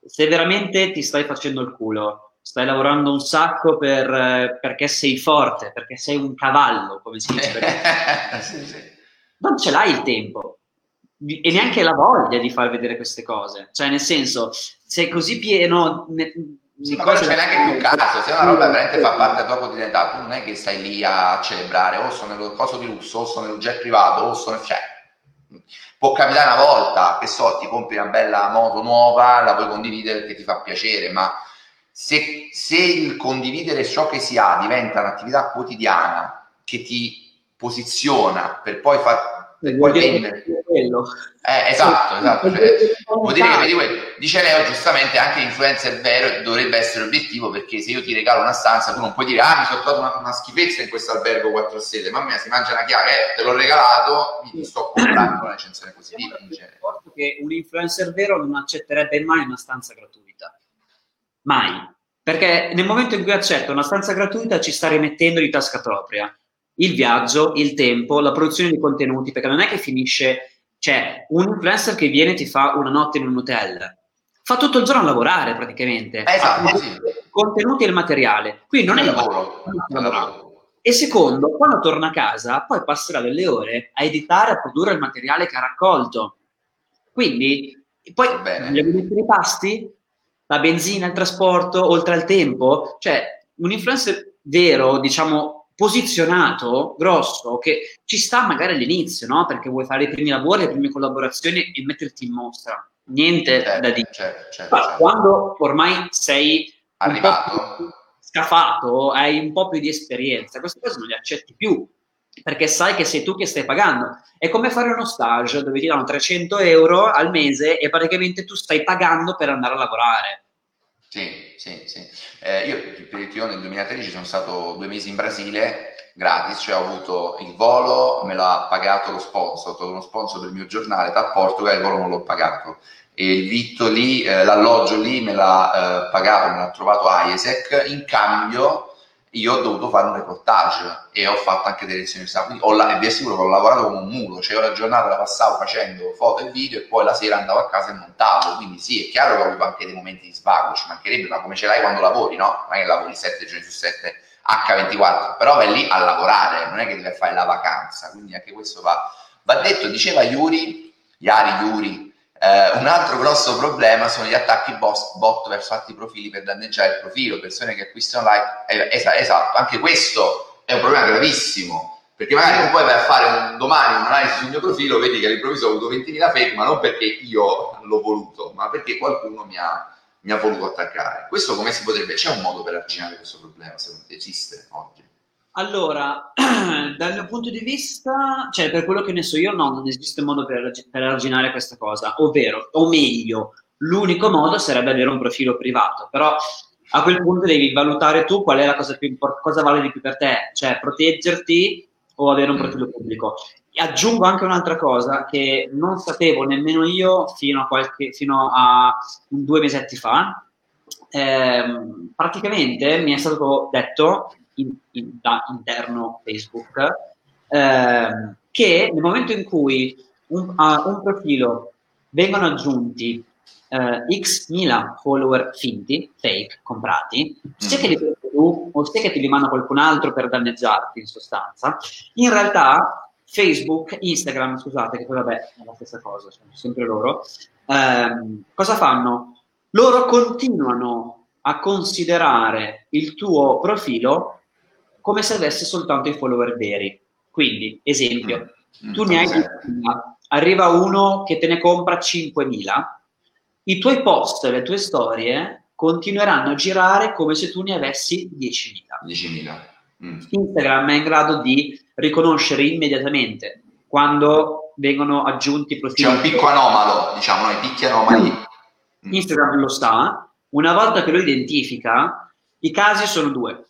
se veramente ti stai facendo il culo, stai lavorando un sacco per, eh, perché sei forte, perché sei un cavallo, come si dice. sì, sì. Non ce l'hai il tempo e neanche la voglia di far vedere queste cose. Cioè, nel senso, sei così pieno... Ne, sì, ma quello c'è neanche più caso, se una roba veramente fa parte della tua quotidianità, tu non è che stai lì a celebrare, o sono nel coso di lusso, o sono nel jet privato, o sono... Cioè, può capitare una volta, che so, ti compri una bella moto nuova, la puoi condividere perché ti fa piacere, ma se, se il condividere ciò che si ha diventa un'attività quotidiana che ti posiziona per poi far per poi vendere quello eh, esatto, esatto. Cioè, vuol dire che vedi quello. dice Leo giustamente anche l'influencer vero dovrebbe essere l'obiettivo perché se io ti regalo una stanza tu non puoi dire ah mi sono trovato una, una schifezza in questo albergo 4 stelle mamma mia si mangia una chiave eh, te l'ho regalato mi sto comprando una recensione positiva in genere che un influencer vero non accetterebbe mai una stanza gratuita Mai. Perché nel momento in cui accetta una stanza gratuita ci sta rimettendo di tasca propria il viaggio, il tempo, la produzione di contenuti, perché non è che finisce, cioè un influencer che viene e ti fa una notte in un hotel, fa tutto il giorno a lavorare praticamente. Esatto, sì. Contenuti e il materiale. Quindi non è lavoro. lavoro. E secondo, quando torna a casa, poi passerà delle ore a editare, a produrre il materiale che ha raccolto. Quindi, poi gli mettere i pasti, la benzina, il trasporto, oltre al tempo, cioè un influencer vero, diciamo, posizionato, grosso, che ci sta magari all'inizio, no? Perché vuoi fare i primi lavori, le prime collaborazioni e metterti in mostra. Niente certo, da dire. Certo, certo, certo. Quando ormai sei arrivato, scafato, hai un po' più di esperienza, queste cose non le accetti più perché sai che sei tu che stai pagando. È come fare uno stage dove ti danno 300 euro al mese e praticamente tu stai pagando per andare a lavorare. Sì, sì, sì. Eh, io per nel 2013 sono stato due mesi in Brasile gratis, cioè ho avuto il volo, me l'ha pagato lo sponsor, ho avuto uno sponsor del mio giornale da Portugal, il volo non l'ho pagato. E il vitto lì, eh, l'alloggio lì me l'ha eh, pagato, me l'ha trovato IESEC, in cambio io ho dovuto fare un reportage e ho fatto anche delle lezioni quindi ho, e vi assicuro che ho lavorato come un mulo, cioè io la giornata la passavo facendo foto e video e poi la sera andavo a casa e montavo, quindi sì, è chiaro che ho avuto anche dei momenti di svago, ci mancherebbe, ma come ce l'hai quando lavori, no? Non è che lavori 7 giorni su 7 H24, però vai lì a lavorare, non è che devi fare la vacanza, quindi anche questo va, va detto, diceva Yuri, Yari Yuri, eh, un altro grosso problema sono gli attacchi boss, bot verso altri profili per danneggiare il profilo, persone che acquistano like, eh, esatto, esatto, anche questo è un problema gravissimo, perché magari non puoi vai a fare un, domani un'analisi sul mio profilo, vedi che all'improvviso ho avuto 20.000 fake, ma non perché io l'ho voluto, ma perché qualcuno mi ha, mi ha voluto attaccare. Questo come si potrebbe, c'è un modo per arginare questo problema, secondo te esiste oggi? Allora, dal mio punto di vista, cioè per quello che ne so io, no, non esiste modo per, per arginare questa cosa, ovvero, o meglio, l'unico modo sarebbe avere un profilo privato, però a quel punto devi valutare tu qual è la cosa più importante, cosa vale di più per te, cioè proteggerti o avere un profilo pubblico. E aggiungo anche un'altra cosa che non sapevo nemmeno io fino a, qualche, fino a due mesetti fa. Eh, praticamente mi è stato detto in, in, da interno Facebook, eh, che nel momento in cui un, a un profilo vengono aggiunti eh, x mila follower finti, fake, comprati, sia che li prendi tu o sia che ti li manda qualcun altro per danneggiarti in sostanza, in realtà Facebook, Instagram, scusate, che poi vabbè è la stessa cosa, sono sempre loro, ehm, cosa fanno? Loro continuano a considerare il tuo profilo come se avesse soltanto i follower veri. Quindi, esempio, mm. tu ne hai 10.000, arriva uno che te ne compra 5.000, i tuoi post, le tue storie continueranno a girare come se tu ne avessi 10.000. 10.000. Mm. Instagram è in grado di riconoscere immediatamente quando vengono aggiunti profili. C'è un picco anomalo, diciamo, i picchi anomali. Mm. Instagram lo sa, una volta che lo identifica, i casi sono due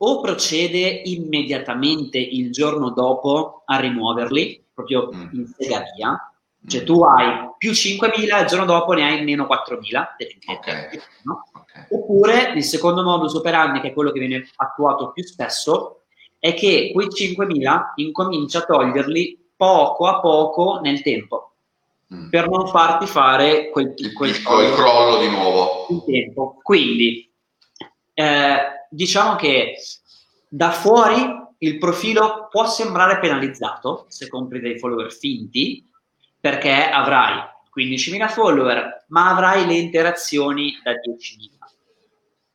o procede immediatamente il giorno dopo a rimuoverli, proprio mm. in sega via, cioè mm. tu hai più 5.000 il giorno dopo ne hai meno 4.000, okay. no? okay. oppure il secondo modus operandi, che è quello che viene attuato più spesso, è che quei 5.000 incomincia a toglierli poco a poco nel tempo mm. per non farti fare quel, quel, il, quel crollo di nuovo. Quindi eh, diciamo che da fuori il profilo può sembrare penalizzato se compri dei follower finti, perché avrai 15.000 follower, ma avrai le interazioni da 10.000.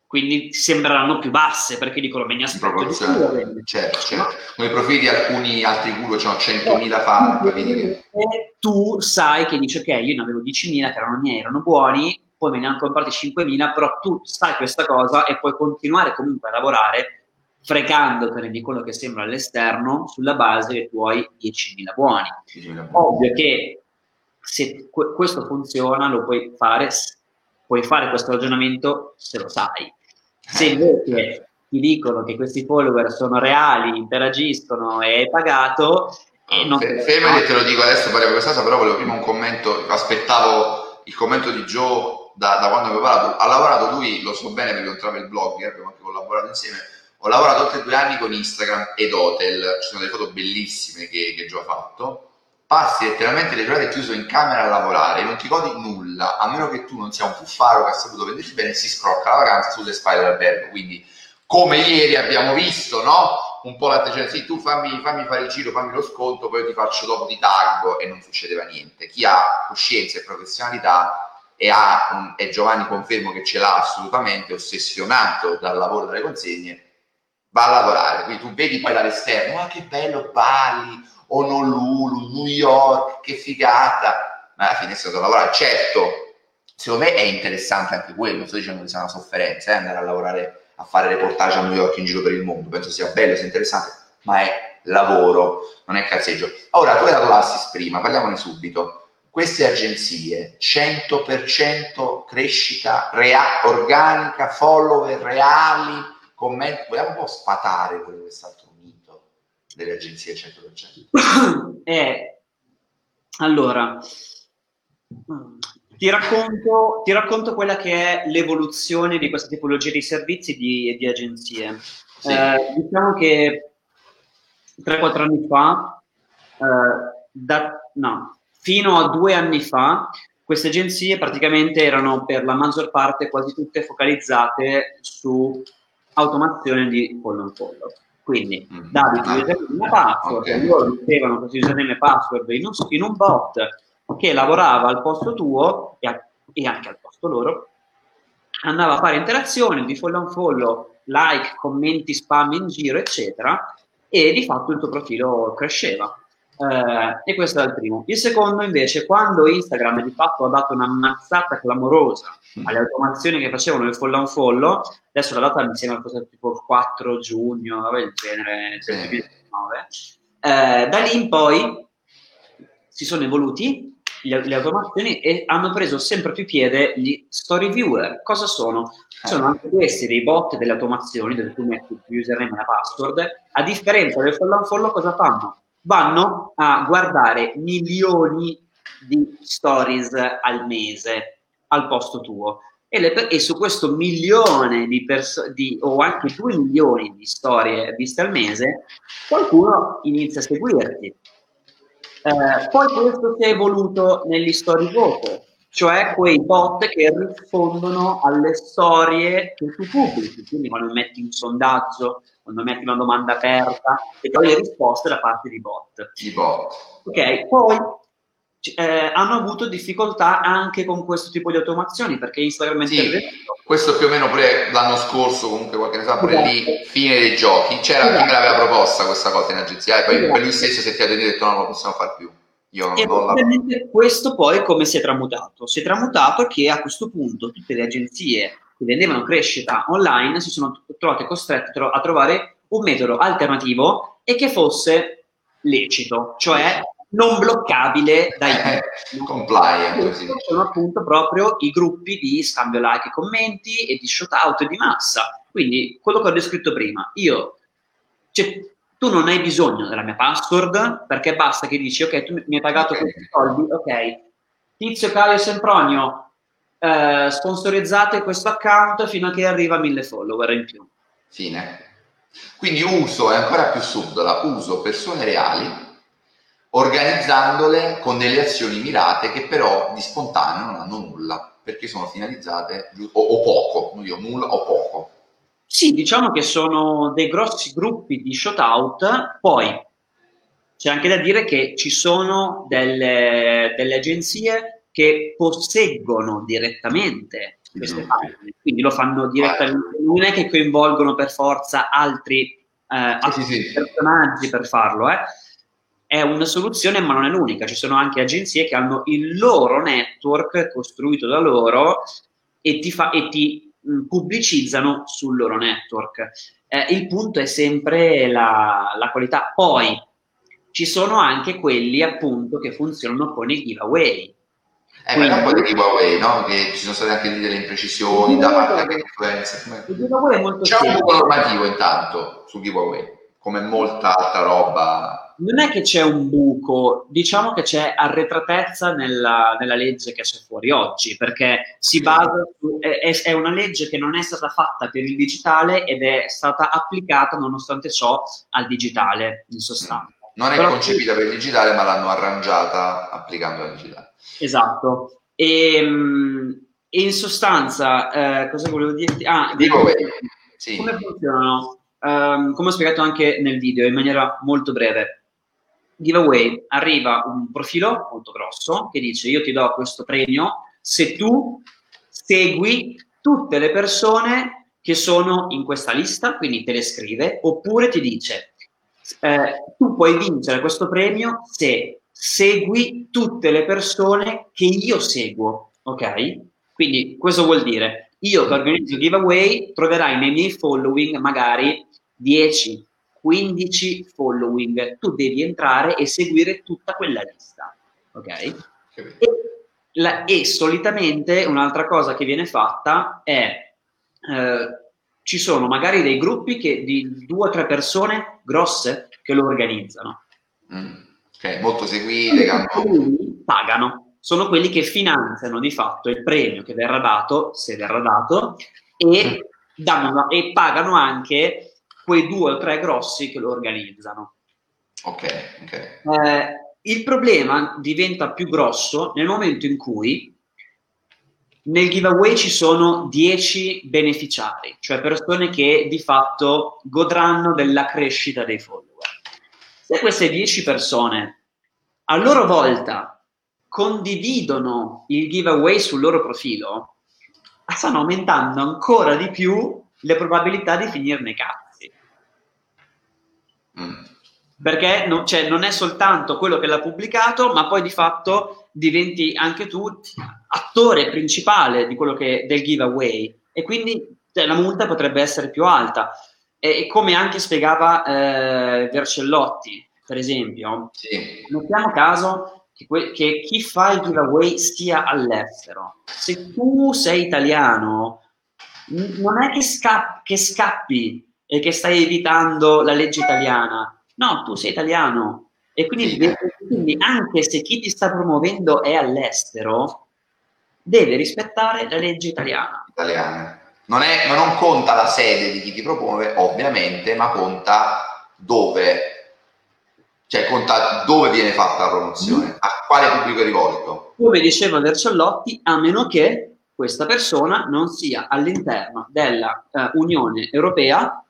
Quindi sembreranno più basse perché dicono me ne aspetto di più. Certo, certo. Come i profili di alcuni altri guru hanno 100.000 fan. E tu sai che dici ok, io ne avevo 10.000 che erano miei, erano buoni, poi me ne hanno comprati 5.000, però tu sai questa cosa e puoi continuare comunque a lavorare fregandotene di quello che sembra all'esterno sulla base dei tuoi 10.000 buoni. 10.000 Ovvio che se questo funziona lo puoi fare, puoi fare questo ragionamento se lo sai. Se invece ti dicono che questi follower sono reali, interagiscono e hai pagato, e non F- Fermati, te lo dico adesso, parliamo questa cosa, però volevo prima un commento, aspettavo il commento di Joe da, da quando avevo parlato, ha lavorato lui, lo so bene perché è un travel blogger, abbiamo anche collaborato insieme, ho lavorato oltre due anni con Instagram ed Hotel, ci sono delle foto bellissime che, che Gio ha fatto, passi letteralmente le giornate chiuso in camera a lavorare, non ti godi nulla, a meno che tu non sia un fuffaro che ha saputo vendersi bene si scrocca la vacanza sulle spalle dell'albergo, quindi come ieri abbiamo visto, no? Un po' l'atteggiamento, sì, tu fammi, fammi, fare il giro, fammi lo sconto, poi io ti faccio dopo di taggo e non succedeva niente. Chi ha coscienza e professionalità e, ha, e Giovanni confermo che ce l'ha assolutamente, ossessionato dal lavoro delle consegne, va a lavorare. Quindi tu vedi poi dall'esterno, ma che bello Bali, Honolulu, New York, che figata, ma alla fine è stato a lavorare. Certo, secondo me è interessante anche quello, sto dicendo che sia una sofferenza, eh, andare a lavorare, a fare reportage a New York in giro per il mondo, penso sia bello, sia interessante, ma è lavoro, non è cazzeggio. Ora, tu hai dato l'assist prima, parliamone subito queste agenzie 100% crescita rea- organica, follower reali, commenti, vogliamo un po' sfatare quello che è stato un mito delle agenzie 100%? eh, allora, ti racconto, ti racconto, quella che è l'evoluzione di questa tipologia di servizi e di, agenzie. Sì. Eh, diciamo che 3-4 anni fa, eh, da, no, fino a due anni fa, queste agenzie praticamente erano per la maggior parte quasi tutte focalizzate su automazione di follow on follow. Quindi mm. davi il username e password, okay. loro mettevano questi username e password in un, in un bot che lavorava al posto tuo e, a, e, anche al posto loro, andava a fare interazioni di follow on follow, like, commenti, spam in giro, eccetera, e di fatto il tuo profilo cresceva. Eh, e questo è il primo. Il secondo, invece, quando Instagram di fatto ha dato una mazzata clamorosa mm. alle automazioni che facevano il follow on follow, adesso la data mi sembra fosse tipo il 4 giugno, vabbè, il genere. 2019, eh, da lì in poi si sono evoluti le automazioni e hanno preso sempre più piede gli story viewer. Cosa sono? Sono anche questi dei bot delle automazioni dove tu metti il username e la password. A differenza del follow on follow, cosa fanno? Vanno a guardare milioni di stories al mese al posto tuo. E, le, e su questo milione di persone, o anche due milioni di storie viste al mese, qualcuno inizia a seguirti eh, poi questo si è evoluto negli story vote, cioè quei bot che rispondono alle storie che tu pubblichi, quindi quando metti un sondaggio, quando metti una domanda aperta e poi le risposte da parte di bot. Di bot. Ok, poi eh, hanno avuto difficoltà anche con questo tipo di automazioni perché Instagram è sì, intervenuto. Questo più o meno pure l'anno scorso, comunque qualche ne sa, pure esatto. lì, fine dei giochi. C'era esatto. chi me l'aveva proposta questa cosa in agenzia e poi esatto. lui stesso si è e ha detto no, non lo possiamo fare più. Io non, e non la... questo poi come si è tramutato? Si è tramutato che a questo punto tutte le agenzie che vendevano crescita online si sono trovate costrette a trovare un metodo alternativo e che fosse lecito, cioè non bloccabile dai eh, compliant. Sono appunto proprio i gruppi di scambio like e commenti e di shoutout di massa. Quindi quello che ho descritto prima, io, cioè, tu non hai bisogno della mia password perché basta che dici ok, tu mi hai pagato questi soldi, ok, Tizio Caio Sempronio, eh, sponsorizzate questo account fino a che arriva a mille follower in più. Fine. Quindi uso, è ancora più subdola, uso persone reali organizzandole con delle azioni mirate che però di spontaneo non hanno nulla, perché sono finalizzate o, o poco, non io nulla o poco. Sì, diciamo che sono dei grossi gruppi di shoutout, poi c'è anche da dire che ci sono delle, delle agenzie che posseggono direttamente queste mm. pagine, quindi lo fanno direttamente, non è che coinvolgono per forza altri, eh, altri sì, sì. personaggi per farlo, eh è una soluzione, ma non è l'unica. Ci sono anche agenzie che hanno il loro network costruito da loro e ti, fa, e ti mh, mm, pubblicizzano sul loro network. Eh, il punto è sempre la, la, qualità. Poi ci sono anche quelli appunto che funzionano con i giveaway. Eh, Quindi, ma un po' di giveaway, no? Che ci sono state anche lì delle imprecisioni da parte degli influencer. Il giveaway è molto C'è un buco normativo intanto sul giveaway, come molta altra roba non è che c'è un buco, diciamo che c'è arretratezza nella, nella legge che c'è fuori oggi, perché si basa su, è, è, una legge che non è stata fatta per il digitale ed è stata applicata nonostante ciò al digitale, in sostanza. Non è Però, concepita per il digitale, ma l'hanno arrangiata applicando al digitale. Esatto. E, ehm, e in sostanza, eh, cosa volevo dirti? Ah, dico, sì. come funzionano? Um, come ho spiegato anche nel video in maniera molto breve, giveaway arriva un profilo molto grosso che dice io ti do questo premio se tu segui tutte le persone che sono in questa lista, quindi te le scrive, oppure ti dice eh, tu puoi vincere questo premio se segui tutte le persone che io seguo, ok? Quindi questo vuol dire io che organizzo giveaway troverai nei miei following magari 10, 15 following, tu devi entrare e seguire tutta quella lista, ok? E, la, e solitamente un'altra cosa che viene fatta è eh, ci sono magari dei gruppi che, di due o tre persone grosse che lo organizzano. Mm. Ok, molto seguite. Pagano, sono quelli che finanziano di fatto il premio che verrà dato, se verrà dato, e, mm. danno, e pagano anche quei due o tre grossi che lo organizzano. Ok, ok. Eh, il problema diventa più grosso nel momento in cui nel giveaway ci sono 10 beneficiari, cioè persone che di fatto godranno della crescita dei follower. Se queste 10 persone a loro volta condividono il giveaway sul loro profilo, stanno aumentando ancora di più le probabilità di finire nei cazzi. Mm. Perché non, cioè, non è soltanto quello che l'ha pubblicato, ma poi di fatto diventi anche tu attore principale di quello che, del giveaway e quindi cioè, la multa potrebbe essere più alta. E, come anche spiegava eh, Vercellotti, per esempio, sì. mettiamo caso che, que- che chi fa il giveaway stia all'estero. Se tu sei italiano, n- non è che, sca- che scappi e che stai evitando la legge italiana. No, tu sei italiano e quindi, quindi, anche se chi ti sta promuovendo è all'estero, deve rispettare la legge italiana. Italiana. Non, è, non conta la sede di chi ti promuove, ovviamente, ma conta dove, cioè conta dove viene fatta la promozione, mm. a quale pubblico è rivolto. Come diceva Vercellotti, a meno che questa persona non sia all'interno dell'Unione eh, Europea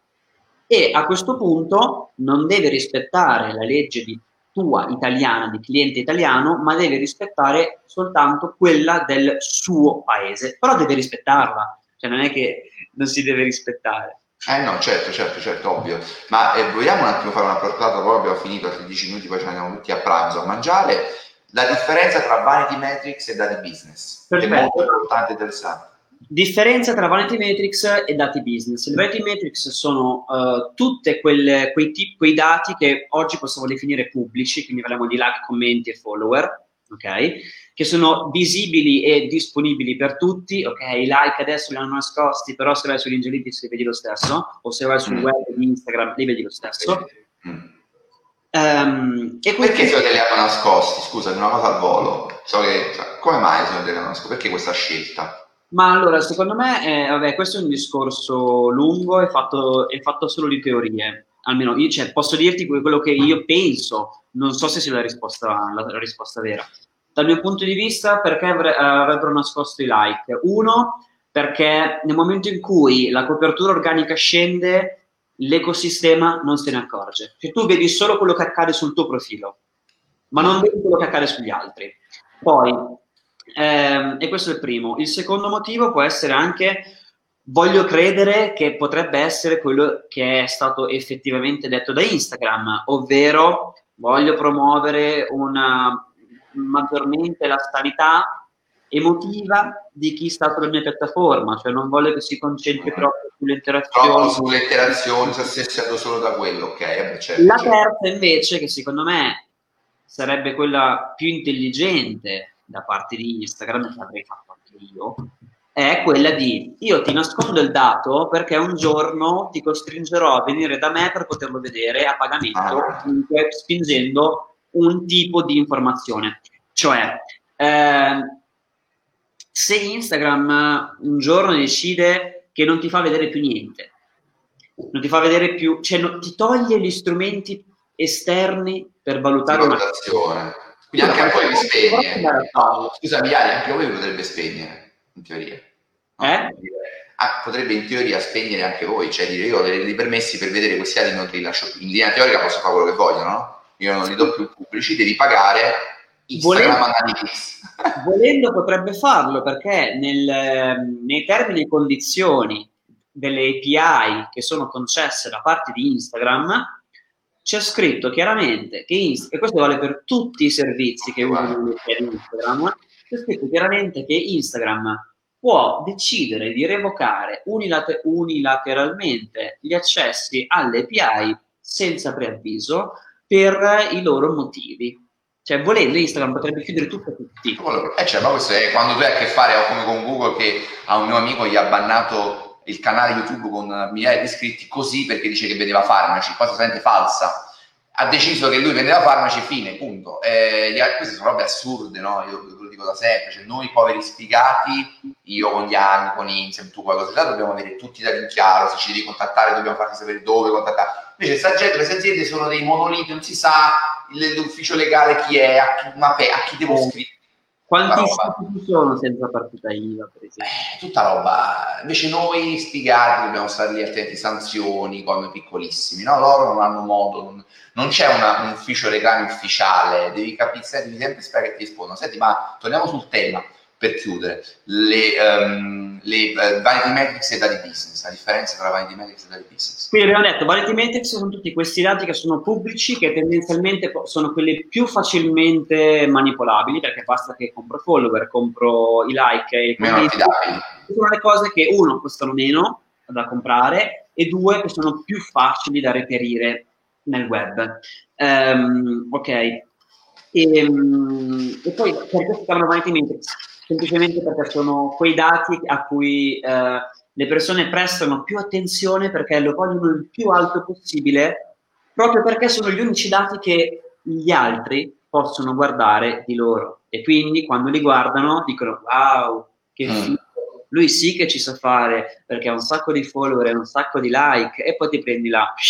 e a questo punto non deve rispettare la legge di tua italiana, di cliente italiano, ma deve rispettare soltanto quella del suo paese. Però deve rispettarla, cioè non è che non si deve rispettare. Eh no, certo, certo, certo, ovvio. Ma eh, vogliamo un attimo fare una portata, poi abbiamo finito altri 10 minuti, poi ci andiamo tutti a pranzo a mangiare. La differenza tra Vanity Metrics e Dati Business, Perfetto. è molto importante e interessante. Differenza tra Vanity Metrics e dati business. Le Vanity Metrics sono uh, tutti quei, quei dati che oggi possiamo definire pubblici, quindi parliamo di like, commenti e follower, ok? Che sono visibili e disponibili per tutti, ok? I like adesso li hanno nascosti, però se vai su Angelitis li vedi lo stesso, o se vai sul mm. web di Instagram li vedi lo stesso. Mm. Um, e perché se li hanno nascosti? Scusa, una cosa al volo. So che, cioè, come mai se li hanno nascosti? Perché questa scelta? Ma allora, secondo me, eh, vabbè, questo è un discorso lungo e fatto, è fatto solo di teorie. Almeno io cioè, posso dirti quello che io penso, non so se sia la risposta, la, la risposta vera. Dal mio punto di vista, perché avre, avrebbero nascosto i like? Uno, perché nel momento in cui la copertura organica scende, l'ecosistema non se ne accorge. Cioè tu vedi solo quello che accade sul tuo profilo, ma non vedi quello che accade sugli altri. Poi, eh, e questo è il primo. Il secondo motivo può essere anche voglio credere che potrebbe essere quello che è stato effettivamente detto da Instagram, ovvero voglio promuovere una, maggiormente la sanità emotiva di chi sta sulla mia piattaforma, cioè non voglio che si concentri mm. troppo sulle interazioni. Troppo sulle interazioni, se si solo da quello, ok. Eh certo, la terza invece, che secondo me sarebbe quella più intelligente, da parte di Instagram, che avrei fatto anche io, è quella di io ti nascondo il dato perché un giorno ti costringerò a venire da me per poterlo vedere a pagamento, ah. spingendo un tipo di informazione. Cioè, eh, se Instagram un giorno decide che non ti fa vedere più niente, non ti fa vedere più, cioè no, ti toglie gli strumenti esterni per valutare una quindi anche a voi vi spegne. No, scusami, Ali, anche voi potrebbe spegnere, in teoria. No? Eh? Ah, potrebbe in teoria spegnere anche voi, cioè dire io ho dei permessi per vedere questi dati non li lascio più. In linea teorica posso fare quello che voglio, no? Io non li do più pubblici, devi pagare Instagram volendo, Analytics. volendo potrebbe farlo perché nel, nei termini e condizioni delle API che sono concesse da parte di Instagram c'è scritto chiaramente che Instagram, e questo vale per tutti i servizi che usano Instagram, c'è scritto chiaramente che Instagram può decidere di revocare unilater- unilateralmente gli accessi alle API senza preavviso per i loro motivi. Cioè, volendo, Instagram potrebbe chiudere tutto a tutti. Eh, cioè, ma questo è quando tu hai a che fare, o come con Google, che a un mio amico gli ha bannato il canale YouTube con migliaia di iscritti così perché dice che vedeva farmaci, cosa sente falsa. Ha deciso che lui vendeva farmaci, fine, punto. Eh, queste sono robe assurde, no? Io lo dico da sempre. Cioè, noi poveri sfigati, io con gli anni, con Insem, tu già, dobbiamo avere tutti dati in chiaro. Se ci devi contattare, dobbiamo farti sapere dove contattare. Invece, gente, queste aziende sono dei monoliti, non si sa l'ufficio legale chi è, a chi, ma a chi devo scrivere quanti ci sono senza partita IVA, per esempio? Eh, tutta roba. Invece noi spiegati dobbiamo stare lì attenti, sanzioni, come piccolissimi, no? Loro non hanno modo, non, non c'è una, un ufficio legale ufficiale, devi capire, devi sempre sperare che ti rispondono. Senti, ma torniamo sul tema per chiudere, le, um, le uh, vanity metrics e dati business, la differenza tra vanity metrics e dati business. Quindi abbiamo detto, vanity metrics sono tutti questi dati che sono pubblici, che tendenzialmente sono quelli più facilmente manipolabili, perché basta che compro follower, compro i like e i commenti. Sono le cose che, uno, costano meno da comprare e due, che sono più facili da reperire nel web. Um, ok, e, um, e, poi perché si chiamano vanity metrics? Semplicemente perché sono quei dati a cui eh, le persone prestano più attenzione perché lo vogliono il più alto possibile, proprio perché sono gli unici dati che gli altri possono guardare di loro. E quindi quando li guardano dicono wow, che mm. figo, lui sì che ci sa fare perché ha un sacco di follower un sacco di like e poi ti prendi la...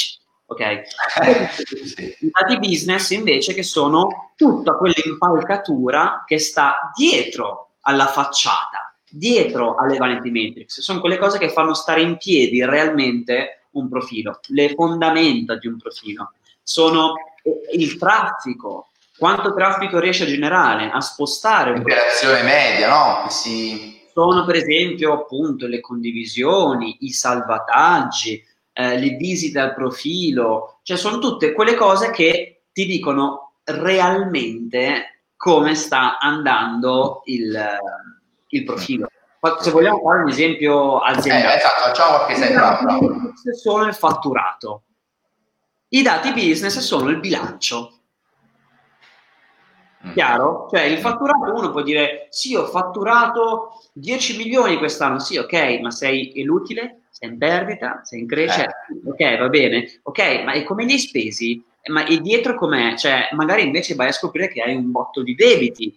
Ok? I dati business invece che sono tutta quell'impalcatura che sta dietro alla facciata, dietro alle vanity metrics. Sono quelle cose che fanno stare in piedi realmente un profilo, le fondamenta di un profilo. Sono il traffico, quanto traffico riesce a generare, a spostare. L'interazione media, no? Si... Sono per esempio appunto le condivisioni, i salvataggi, eh, le visite al profilo, cioè sono tutte quelle cose che ti dicono realmente come sta andando il, il profilo. Se vogliamo fare un esempio aziendale, eh, esatto, facciamo qualche esempio. Sono il fatturato. I dati business sono il bilancio. Mm. Chiaro? Cioè il fatturato uno può dire sì, ho fatturato 10 milioni quest'anno, sì, ok, ma sei l'utile? Sei in perdita? Sei in crescita? Eh. Ok, va bene. Ok, ma e come li hai spesi? Ma e dietro com'è? Cioè, magari invece vai a scoprire che hai un botto di debiti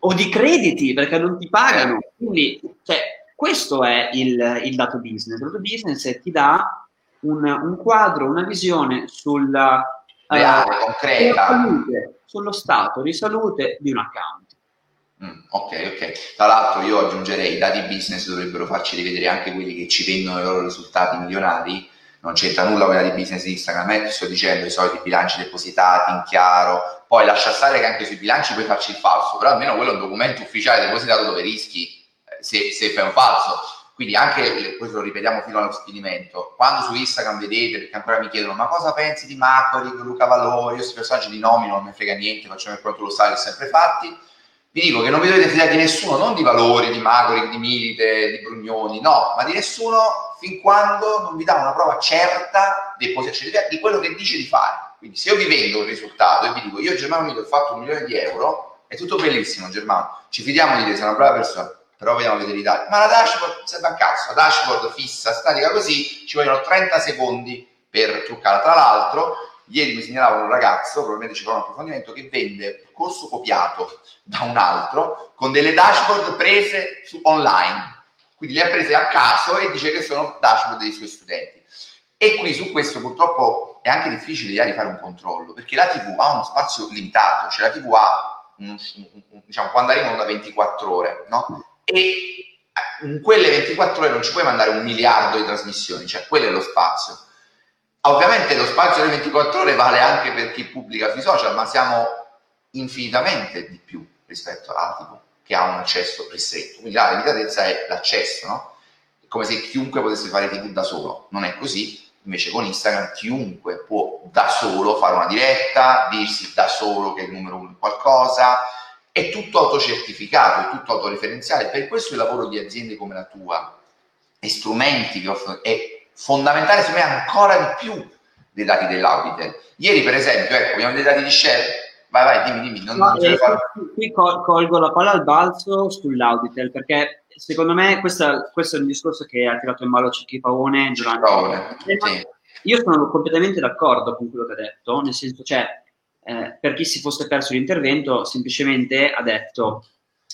o di crediti perché non ti pagano. Quindi, cioè, questo è il, il dato business. Il dato business ti dà un, un quadro, una visione sulla reale, uh, concreta, salute, sullo stato di salute di un account. Mm, ok, ok. Tra l'altro io aggiungerei i dati business dovrebbero farci rivedere anche quelli che ci vendono i loro risultati milionari non c'entra nulla quella di business di Instagram, eh, ti sto dicendo i soliti bilanci depositati in chiaro, poi lascia stare che anche sui bilanci puoi farci il falso, però almeno quello è un documento ufficiale depositato dove rischi eh, se, se fai un falso. Quindi anche, questo lo ripetiamo fino allo spinimento, quando su Instagram vedete, perché ancora mi chiedono ma cosa pensi di Macori, Luca Valori, questi personaggi di nomino non mi frega niente, facciamo il quanto lo sai, sempre fatti, vi dico che non vi dovete fidare di nessuno, non di Valori, di Macori, di Milite, di Brugnoni, no, ma di nessuno fin quando non vi dà una prova certa di possibilità di quello che dice di fare. Quindi se io vi vendo un risultato e vi dico io Germano Mito ho fatto un milione di euro, è tutto bellissimo Germano, ci fidiamo di te, sei una brava persona, però vogliamo vedere i dati. Ma la dashboard serve a cazzo, la dashboard fissa, statica così, ci vogliono 30 secondi per truccarla. Tra l'altro, Ieri mi segnalava un ragazzo, probabilmente ci farà un approfondimento, che vende corso copiato da un altro con delle dashboard prese su online. Quindi le ha prese a caso e dice che sono dashboard dei suoi studenti. E qui su questo purtroppo è anche difficile di fare un controllo, perché la TV ha uno spazio limitato, cioè la TV ha, diciamo, quando arrivano da 24 ore, no? E in quelle 24 ore non ci puoi mandare un miliardo di trasmissioni, cioè quello è lo spazio. Ovviamente lo spazio delle 24 ore vale anche per chi pubblica sui social, ma siamo infinitamente di più rispetto all'Atico, che ha un accesso ristretto. Quindi la limitatezza è l'accesso, no? È come se chiunque potesse fare TV da solo. Non è così, invece con Instagram chiunque può da solo fare una diretta, dirsi da solo che è il numero uno in qualcosa, è tutto autocertificato, è tutto autoreferenziale. Per questo il lavoro di aziende come la tua e strumenti che offrono è fondamentale secondo me ancora di più dei dati dell'Auditel. Ieri per esempio, ecco, abbiamo dei dati di share, vai vai, dimmi, dimmi. Non, no, non eh, qui colgo la palla al balzo sull'Auditel perché secondo me questa, questo è un discorso che ha tirato in ballo Cicchi Pavone durante Pavone, sì. Io sono completamente d'accordo con quello che ha detto, nel senso, cioè, eh, per chi si fosse perso l'intervento, semplicemente ha detto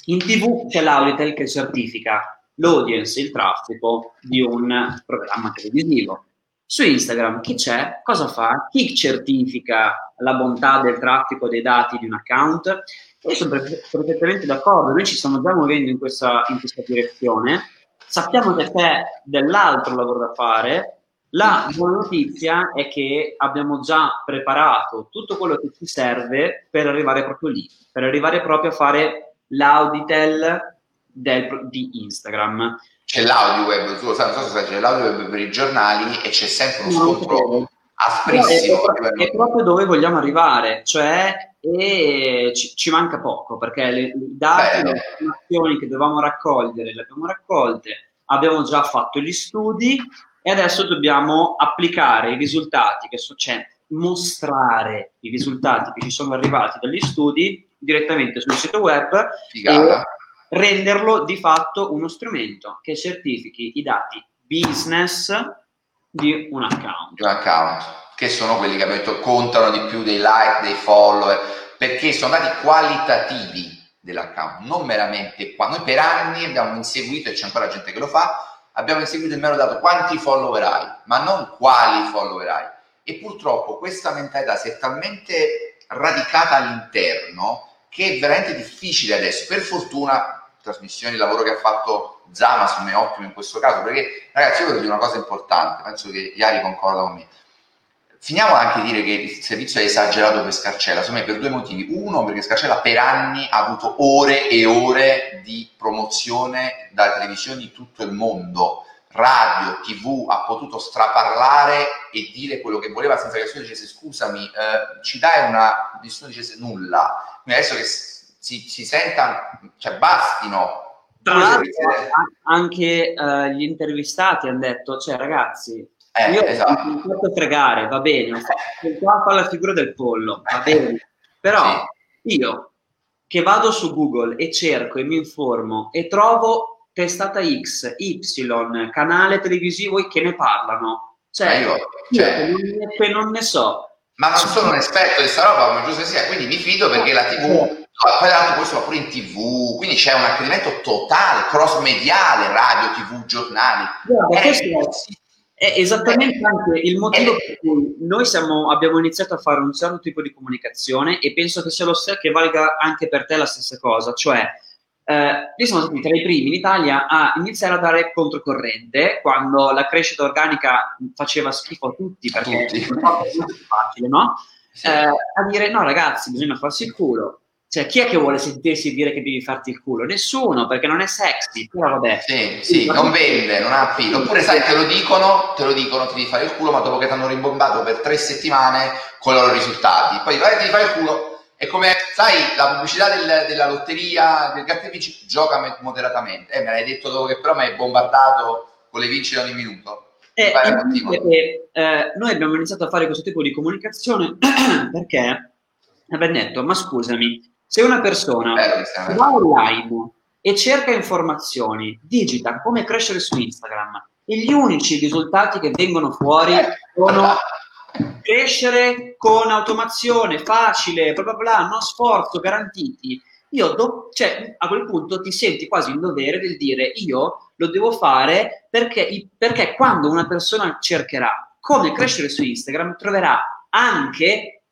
in tv c'è l'Auditel che certifica l'audience, il traffico di un programma televisivo. Su Instagram chi c'è? Cosa fa? Chi certifica la bontà del traffico dei dati di un account? Io sono perfettamente d'accordo, noi ci stiamo già muovendo in questa, in questa direzione, sappiamo che c'è dell'altro lavoro da fare, la buona notizia è che abbiamo già preparato tutto quello che ci serve per arrivare proprio lì, per arrivare proprio a fare l'auditel del, di Instagram. C'è l'audio web, tu lo sai, non so se c'è l'audio web per i giornali e c'è sempre uno scontro asprissimo. È, è, è, proprio dove vogliamo arrivare, cioè e ci, ci manca poco perché le, i dati, Beh, le informazioni che dovevamo raccogliere le abbiamo raccolte, abbiamo già fatto gli studi e adesso dobbiamo applicare i risultati che so, cioè mostrare i risultati che ci sono arrivati dagli studi direttamente sul sito web Figata. e renderlo di fatto uno strumento che certifichi i dati business di un account. Un account, che sono quelli che abbiamo detto contano di più dei like, dei follower, perché sono dati qualitativi dell'account, non meramente qua. Noi per anni abbiamo inseguito, e c'è ancora gente che lo fa, abbiamo inseguito il mero dato quanti follower hai, ma non quali follower hai. E purtroppo questa mentalità si è talmente radicata all'interno che è veramente difficile adesso. Per fortuna, trasmissioni, il lavoro che ha fatto Zama, secondo me è ottimo in questo caso, perché ragazzi, io voglio dire una cosa importante, penso che Iari concorda con me Finiamo anche di dire che il servizio è esagerato per Scarcella, secondo me per due motivi. Uno, perché Scarcella per anni ha avuto ore e ore di promozione da televisioni di tutto il mondo, radio, tv, ha potuto straparlare e dire quello che voleva senza che nessuno dicesse scusami, eh, ci dai una... nessuno dicesse nulla. Quindi adesso che si, si senta, cioè bastino anche uh, gli intervistati hanno detto, cioè ragazzi, eh, io esatto. mi fatto fregare, va bene, qua fa la figura del pollo, va bene, però sì. io che vado su Google e cerco e mi informo e trovo testata X, Y, canale televisivo che ne parlano, cioè, eh, io, cioè io non ne so. Ma non sono un esperto di questa roba, come giusto sia, quindi mi fido perché la TV poi l'altro questo va pure in tv, quindi c'è un accadimento totale, cross mediale, radio, tv, giornali. Guarda, è, è esattamente anche il motivo per cui noi siamo, abbiamo iniziato a fare un certo tipo di comunicazione e penso che sia lo stesso che valga anche per te la stessa cosa, cioè eh, noi siamo stati tra i primi in Italia a iniziare a dare controcorrente quando la crescita organica faceva schifo a tutti perché a tutti. è facile, no? Eh, a dire no ragazzi bisogna farsi il culo cioè, chi è che vuole sentirsi dire che devi farti il culo? Nessuno, perché non è sexy, però vabbè. Sì, sì, non vende, non ha appeal. Oppure sai, te lo dicono, te lo dicono, ti devi fare il culo, ma dopo che ti hanno rimbombato per tre settimane con i loro risultati. Poi vai, ti fare il culo. È come, sai, la pubblicità del, della lotteria, del Gattevici, gioca moderatamente. Eh, me l'hai detto dopo che però mi hai bombardato con le vincite ogni minuto. Eh, perché, eh, noi abbiamo iniziato a fare questo tipo di comunicazione perché abbiamo detto, ma scusami, se una persona eh, va online e cerca informazioni, digita come crescere su Instagram e gli unici risultati che vengono fuori sono crescere con automazione, facile, bla bla bla, no sforzo, garantiti. Io do, cioè, a quel punto ti senti quasi in dovere del dire io lo devo fare perché, perché quando una persona cercherà come crescere su Instagram troverà anche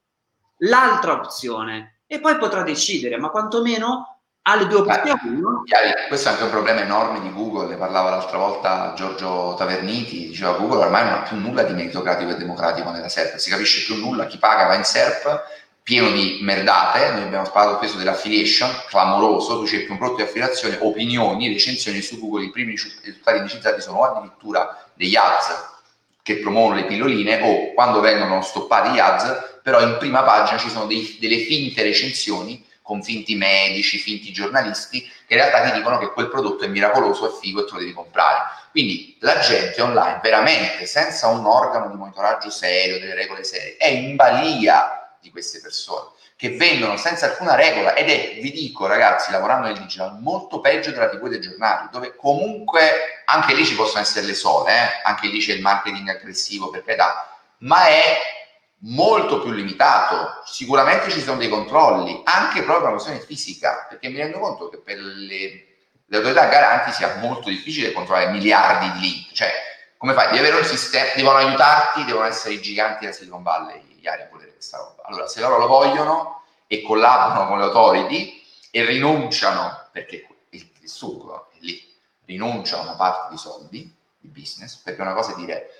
l'altra opzione e poi potrà decidere, ma quantomeno ha le due opzioni. No? Questo è anche un problema enorme di Google, ne parlava l'altra volta Giorgio Taverniti, diceva Google ormai non ha più nulla di meritocratico e democratico nella SERP, si capisce più nulla, chi paga va in SERP, pieno di merdate, noi abbiamo parlato il peso dell'affiliation, clamoroso, tu cerchi un prodotto di affiliazione, opinioni, recensioni su Google, i primi risultati indicizzati sono addirittura degli ads che promuovono le pilloline o quando vengono stoppati gli ads, però in prima pagina ci sono dei, delle finte recensioni con finti medici, finti giornalisti, che in realtà ti dicono che quel prodotto è miracoloso, è figo e te lo devi comprare. Quindi la gente online, veramente, senza un organo di monitoraggio serio, delle regole serie, è in balia di queste persone che vendono senza alcuna regola ed è, vi dico ragazzi, lavorando nel digital, molto peggio della TV dei giornali, dove comunque anche lì ci possono essere le sole, eh? anche lì c'è il marketing aggressivo per carità, ma è molto più limitato. Sicuramente ci sono dei controlli, anche proprio per una questione fisica, perché mi rendo conto che per le, le autorità garanti sia molto difficile controllare miliardi di link, cioè come fai? Devi avere un sistema, devono aiutarti, devono essere i giganti della Silicon Valley, gli a volere questa roba. Allora, se loro lo vogliono e collaborano con le authority e rinunciano, perché il, il succo è lì, rinunciano a una parte di soldi, di business, perché una cosa è dire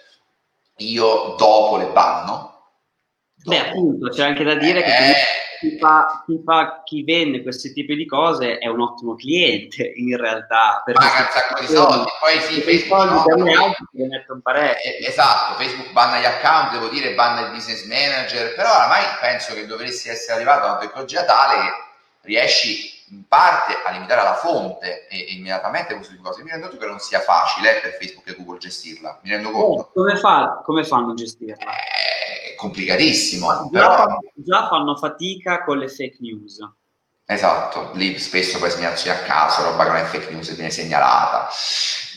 io dopo le banno. Beh, appunto, c'è anche da dire eh, che chi fa, chi fa, chi vende questi tipi di cose è un ottimo cliente in realtà. Paga un sacco di soldi, poi sì, Facebook no, no, eh, esatto, Facebook banna gli account, devo dire, banna il business manager, però oramai penso che dovresti essere arrivato a una tecnologia tale che riesci in parte a limitare la fonte e, e immediatamente questo tipo di cose. Mi rendo conto che non sia facile per Facebook e Google gestirla, mi rendo conto. Oh, come, fa, come fanno a gestirla? Eh, complicatissimo. Già, però... già fanno fatica con le fake news. Esatto, lì spesso poi segnalazioni a caso, roba che non è fake news viene segnalata.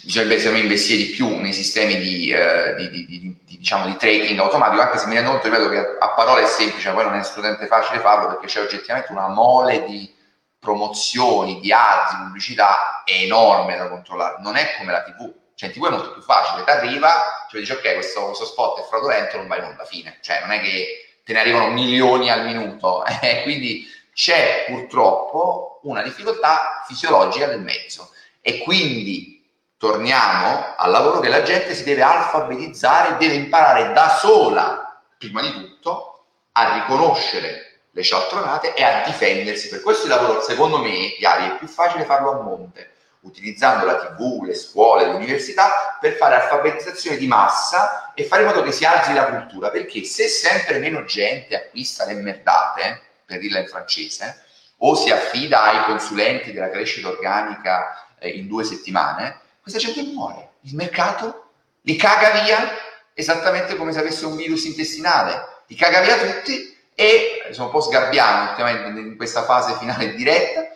Bisognerebbe secondo me investire di più nei sistemi di, eh, di, di, di, diciamo, di tracking automatico, anche se mi rendo conto ripeto, che a parole è semplice, poi non è assolutamente facile farlo perché c'è oggettivamente una mole di promozioni, di ads, di pubblicità enorme da controllare, non è come la TV. Cioè in TV è molto più facile, ti arriva, cioè dici ok, questo, questo spot è fraudolento, non va in onda, fine. Cioè non è che te ne arrivano milioni al minuto, eh? quindi c'è purtroppo una difficoltà fisiologica del mezzo e quindi torniamo al lavoro che la gente si deve alfabetizzare, deve imparare da sola, prima di tutto, a riconoscere le cialtronate e a difendersi. Per questo il lavoro, secondo me, Chiari, è più facile farlo a monte, utilizzando la TV, le scuole, le università, per fare alfabetizzazione di massa e fare in modo che si alzi la cultura, perché se sempre meno gente acquista le merdate, per dirla in francese, o si affida ai consulenti della crescita organica eh, in due settimane, questa gente muore. Il mercato li caga via esattamente come se avesse un virus intestinale, li caga via tutti e sono un po' sgabbiamo ultimamente in questa fase finale diretta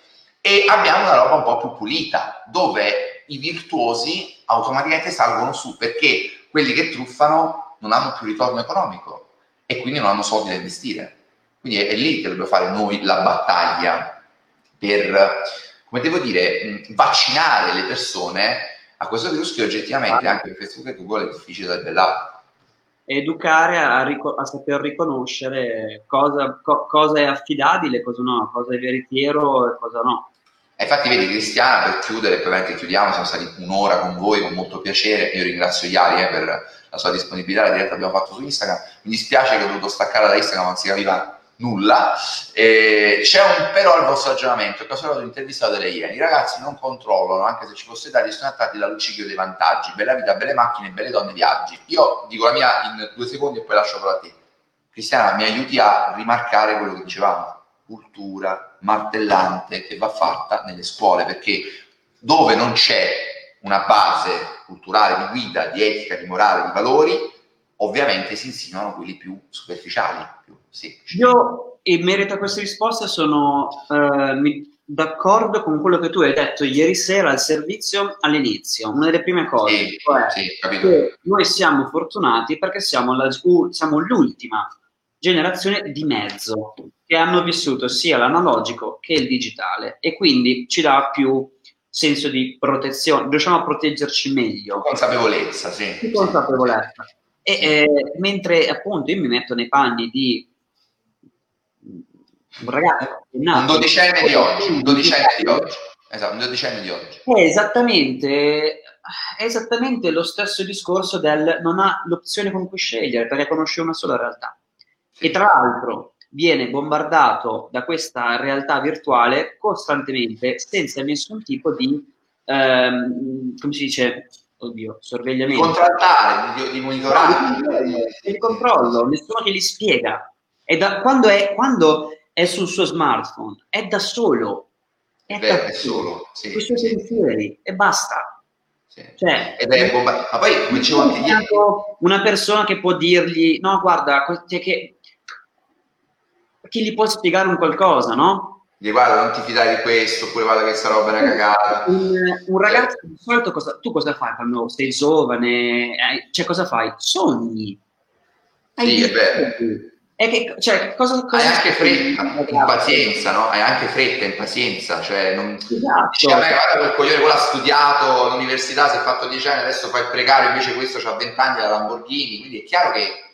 e abbiamo una roba un po' più pulita dove i virtuosi automaticamente salgono su perché quelli che truffano non hanno più ritorno economico e quindi non hanno soldi da investire. Quindi è, è lì che dobbiamo fare noi la battaglia per, come devo dire, vaccinare le persone a questo virus che oggettivamente anche per Facebook e Google è difficile da debellare educare a, rico- a saper riconoscere cosa, co- cosa, è affidabile, cosa no, cosa è veritiero e cosa no. E infatti vedi Cristiana, per chiudere, probabilmente chiudiamo, siamo stati un'ora con voi con molto piacere, io ringrazio Iari eh, per la sua disponibilità, la diretta che abbiamo fatto su Instagram, mi dispiace che ho dovuto staccare da Instagram, non si capiva nulla. Eh, c'è un però al vostro ragionamento, che ho solo intervistato delle Iene. I ragazzi non controllano, anche se ci fosse dati, sono attratti dal luccichio dei vantaggi. Bella vita, belle macchine, belle donne, viaggi. Io dico la mia in due secondi e poi lascio per a te. Cristiana, mi aiuti a rimarcare quello che dicevamo. Cultura martellante che va fatta nelle scuole, perché dove non c'è una base culturale di guida, di etica, di morale, di valori, ovviamente si insinuano quelli più superficiali, più semplici. Io in merito a queste risposte sono eh, d'accordo con quello che tu hai detto ieri sera al servizio all'inizio, una delle prime cose, sì, cioè sì, noi siamo fortunati perché siamo, la, siamo l'ultima generazione di mezzo che hanno vissuto sia l'analogico che il digitale e quindi ci dà più senso di protezione, riusciamo a proteggerci meglio. Consapevolezza, sì. Consapevolezza. Sì. E, eh, mentre appunto io mi metto nei panni di un ragazzo un dodicenne di oggi, un dodicenne di oggi. Esatto, un dodicenne di oggi. È esattamente, è esattamente lo stesso discorso del non ha l'opzione con cui scegliere perché conosce una sola realtà. Sì. E tra l'altro viene bombardato da questa realtà virtuale costantemente senza nessun tipo di, ehm, come si dice, oddio, sorvegliamento. Di contrattare, di, di monitorare. Il controllo, nessuno che gli spiega. E da, quando, è, quando è sul suo smartphone, è da solo. È, Beh, da è solo, sì, con i suoi pensieri e basta. Sì. Cioè, è bomba- Ma poi, come dicevo anche ieri... Una persona che può dirgli, no, guarda, che chi gli può spiegare un qualcosa, no? Di guarda, non ti fidare di questo, oppure guarda che sta roba è una cagata. Un, un ragazzo di solito cosa, tu cosa fai quando sei giovane? Cioè, cosa fai? Sogni. Hai sì, è vero. È che, cioè, cosa, cosa hai anche fretta, impazienza, no? Hai anche fretta, impazienza, cioè non... Esatto. Dici, me guarda quel coglione, quello ha studiato all'università, si è fatto dieci anni, adesso fa il precario, invece questo ha vent'anni alla Lamborghini, quindi è chiaro che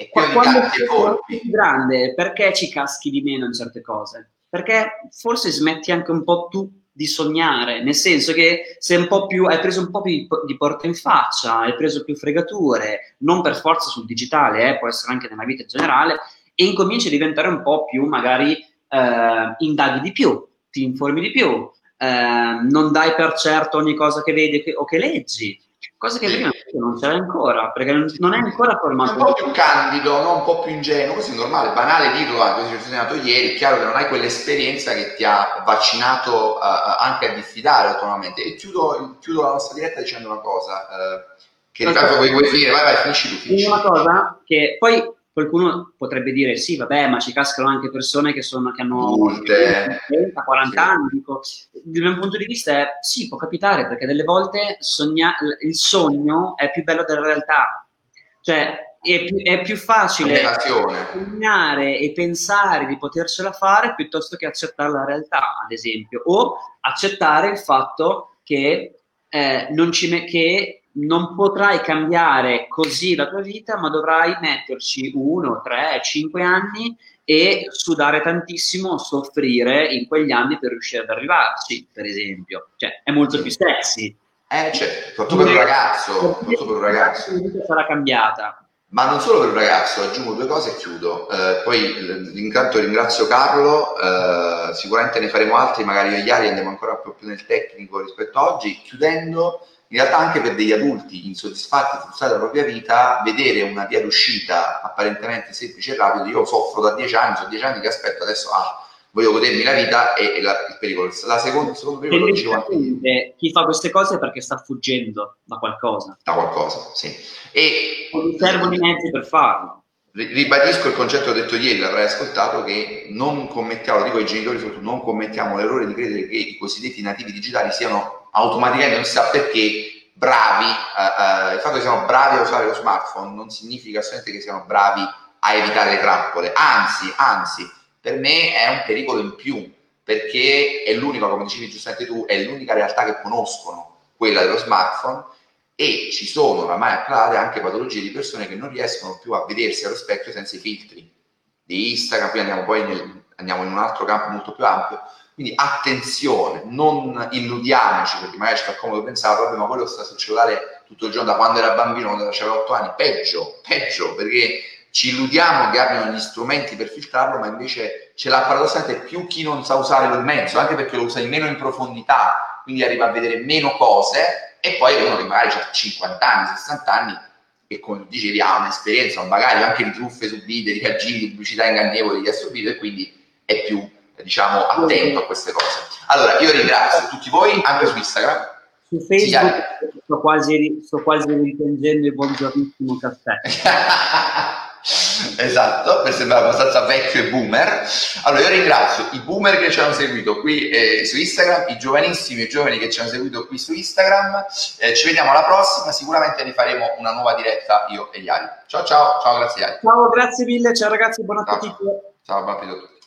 è quello di carte e colpi. grande, perché ci caschi di meno in certe cose? Perché forse smetti anche un po' tu di sognare, nel senso che sei un po' più, hai preso un po' più di porta in faccia, hai preso più fregature, non per forza sul digitale, eh, può essere anche nella vita in generale, e incominci a diventare un po' più, magari, eh, indaghi di più, ti informi di più, eh, non dai per certo ogni cosa che vedi o che leggi, cosa che prima non c'era ancora, perché non è ancora formato. È un po' più candido, no? un po' più ingenuo, questo è normale, banale dirlo anche se ci ho ieri, è chiaro che non hai quell'esperienza che ti ha vaccinato uh, anche a diffidare autonomamente. E chiudo, chiudo, la nostra diretta dicendo una cosa, uh, che ripeto, vuoi, vuoi finire, vai vai, finisci tu. Finisci. Una cosa che poi qualcuno potrebbe dire sì, vabbè, ma ci cascano anche persone che, sono, che hanno Molte. 30, 40 sì. anni. Dico, dal mio punto di vista è sì, può capitare, perché delle volte sogna, il sogno è più bello della realtà. Cioè, è più, è più facile sognare e pensare di potercela fare piuttosto che accettare la realtà, ad esempio, o accettare il fatto che, eh, non ci me- che non potrai cambiare così la tua vita, ma dovrai metterci uno, tre, cinque anni e sudare tantissimo, soffrire in quegli anni per riuscire ad arrivarci, per esempio. Cioè, è molto più sexy. Eh, certo, soprattutto per un ragazzo. Soprattutto per un ragazzo. La vita sarà cambiata. Ma non solo per un ragazzo, aggiungo due cose e chiudo. Eh, poi intanto ringrazio Carlo, eh, sicuramente ne faremo altri, magari io e Iari andiamo ancora un po' più nel tecnico rispetto a oggi. Chiudendo, in realtà anche per degli adulti insoddisfatti, frustrati della propria vita, vedere una via d'uscita apparentemente semplice e rapida, io soffro da dieci anni, sono dieci anni che aspetto, adesso ah, voglio godermi la vita e, e la, il pericolo. La seconda, il secondo pericolo lo dicevo anche Chi fa queste cose è perché sta fuggendo da qualcosa. Da qualcosa, sì. E non servono i mezzi per farlo. Ribadisco il concetto detto ieri, l'avrai ascoltato, che non commettiamo, dico ai genitori soprattutto, non commettiamo l'errore di credere che i cosiddetti nativi digitali siano automaticamente non si sa perché bravi, uh, uh, il fatto che siano bravi a usare lo smartphone non significa assolutamente che siano bravi a evitare le trappole, anzi, anzi, per me è un pericolo in più, perché è l'unica, come dicevi giustamente tu, è l'unica realtà che conoscono, quella dello smartphone, e ci sono oramai acclarate anche patologie di persone che non riescono più a vedersi allo specchio senza i filtri di Instagram, qui andiamo poi nel, andiamo in un altro campo molto più ampio, quindi attenzione, non illudiamoci, perché magari ci fa comodo pensare, vabbè, ma quello sta sul cellulare tutto il giorno da quando era bambino, quando aveva 8 anni, peggio, peggio, perché ci illudiamo che abbiano gli strumenti per filtrarlo, ma invece ce l'ha paradossalmente più chi non sa usare il mezzo, anche perché lo usa in meno in profondità, quindi arriva a vedere meno cose, e poi uno che magari ha 50 anni, 60 anni, e come dicevi ha un'esperienza, un bagaglio anche di truffe subite, di cagini, di pubblicità ingannevoli che ha e quindi è più diciamo, attento a queste cose. Allora, io ringrazio tutti voi, anche su Instagram. Su Facebook sì, sto, quasi, sto quasi ripiangendo il buongiornissimo caffè. esatto, per sembrare abbastanza vecchio e boomer. Allora, io ringrazio i boomer che ci hanno seguito qui eh, su Instagram, i giovanissimi e giovani che ci hanno seguito qui su Instagram. Eh, ci vediamo alla prossima, sicuramente ne faremo una nuova diretta io e Iari. Ciao ciao, ciao, grazie Iari. Ciao, grazie mille, ciao ragazzi, buon appetito. Ciao, ciao buon appetito a tutti.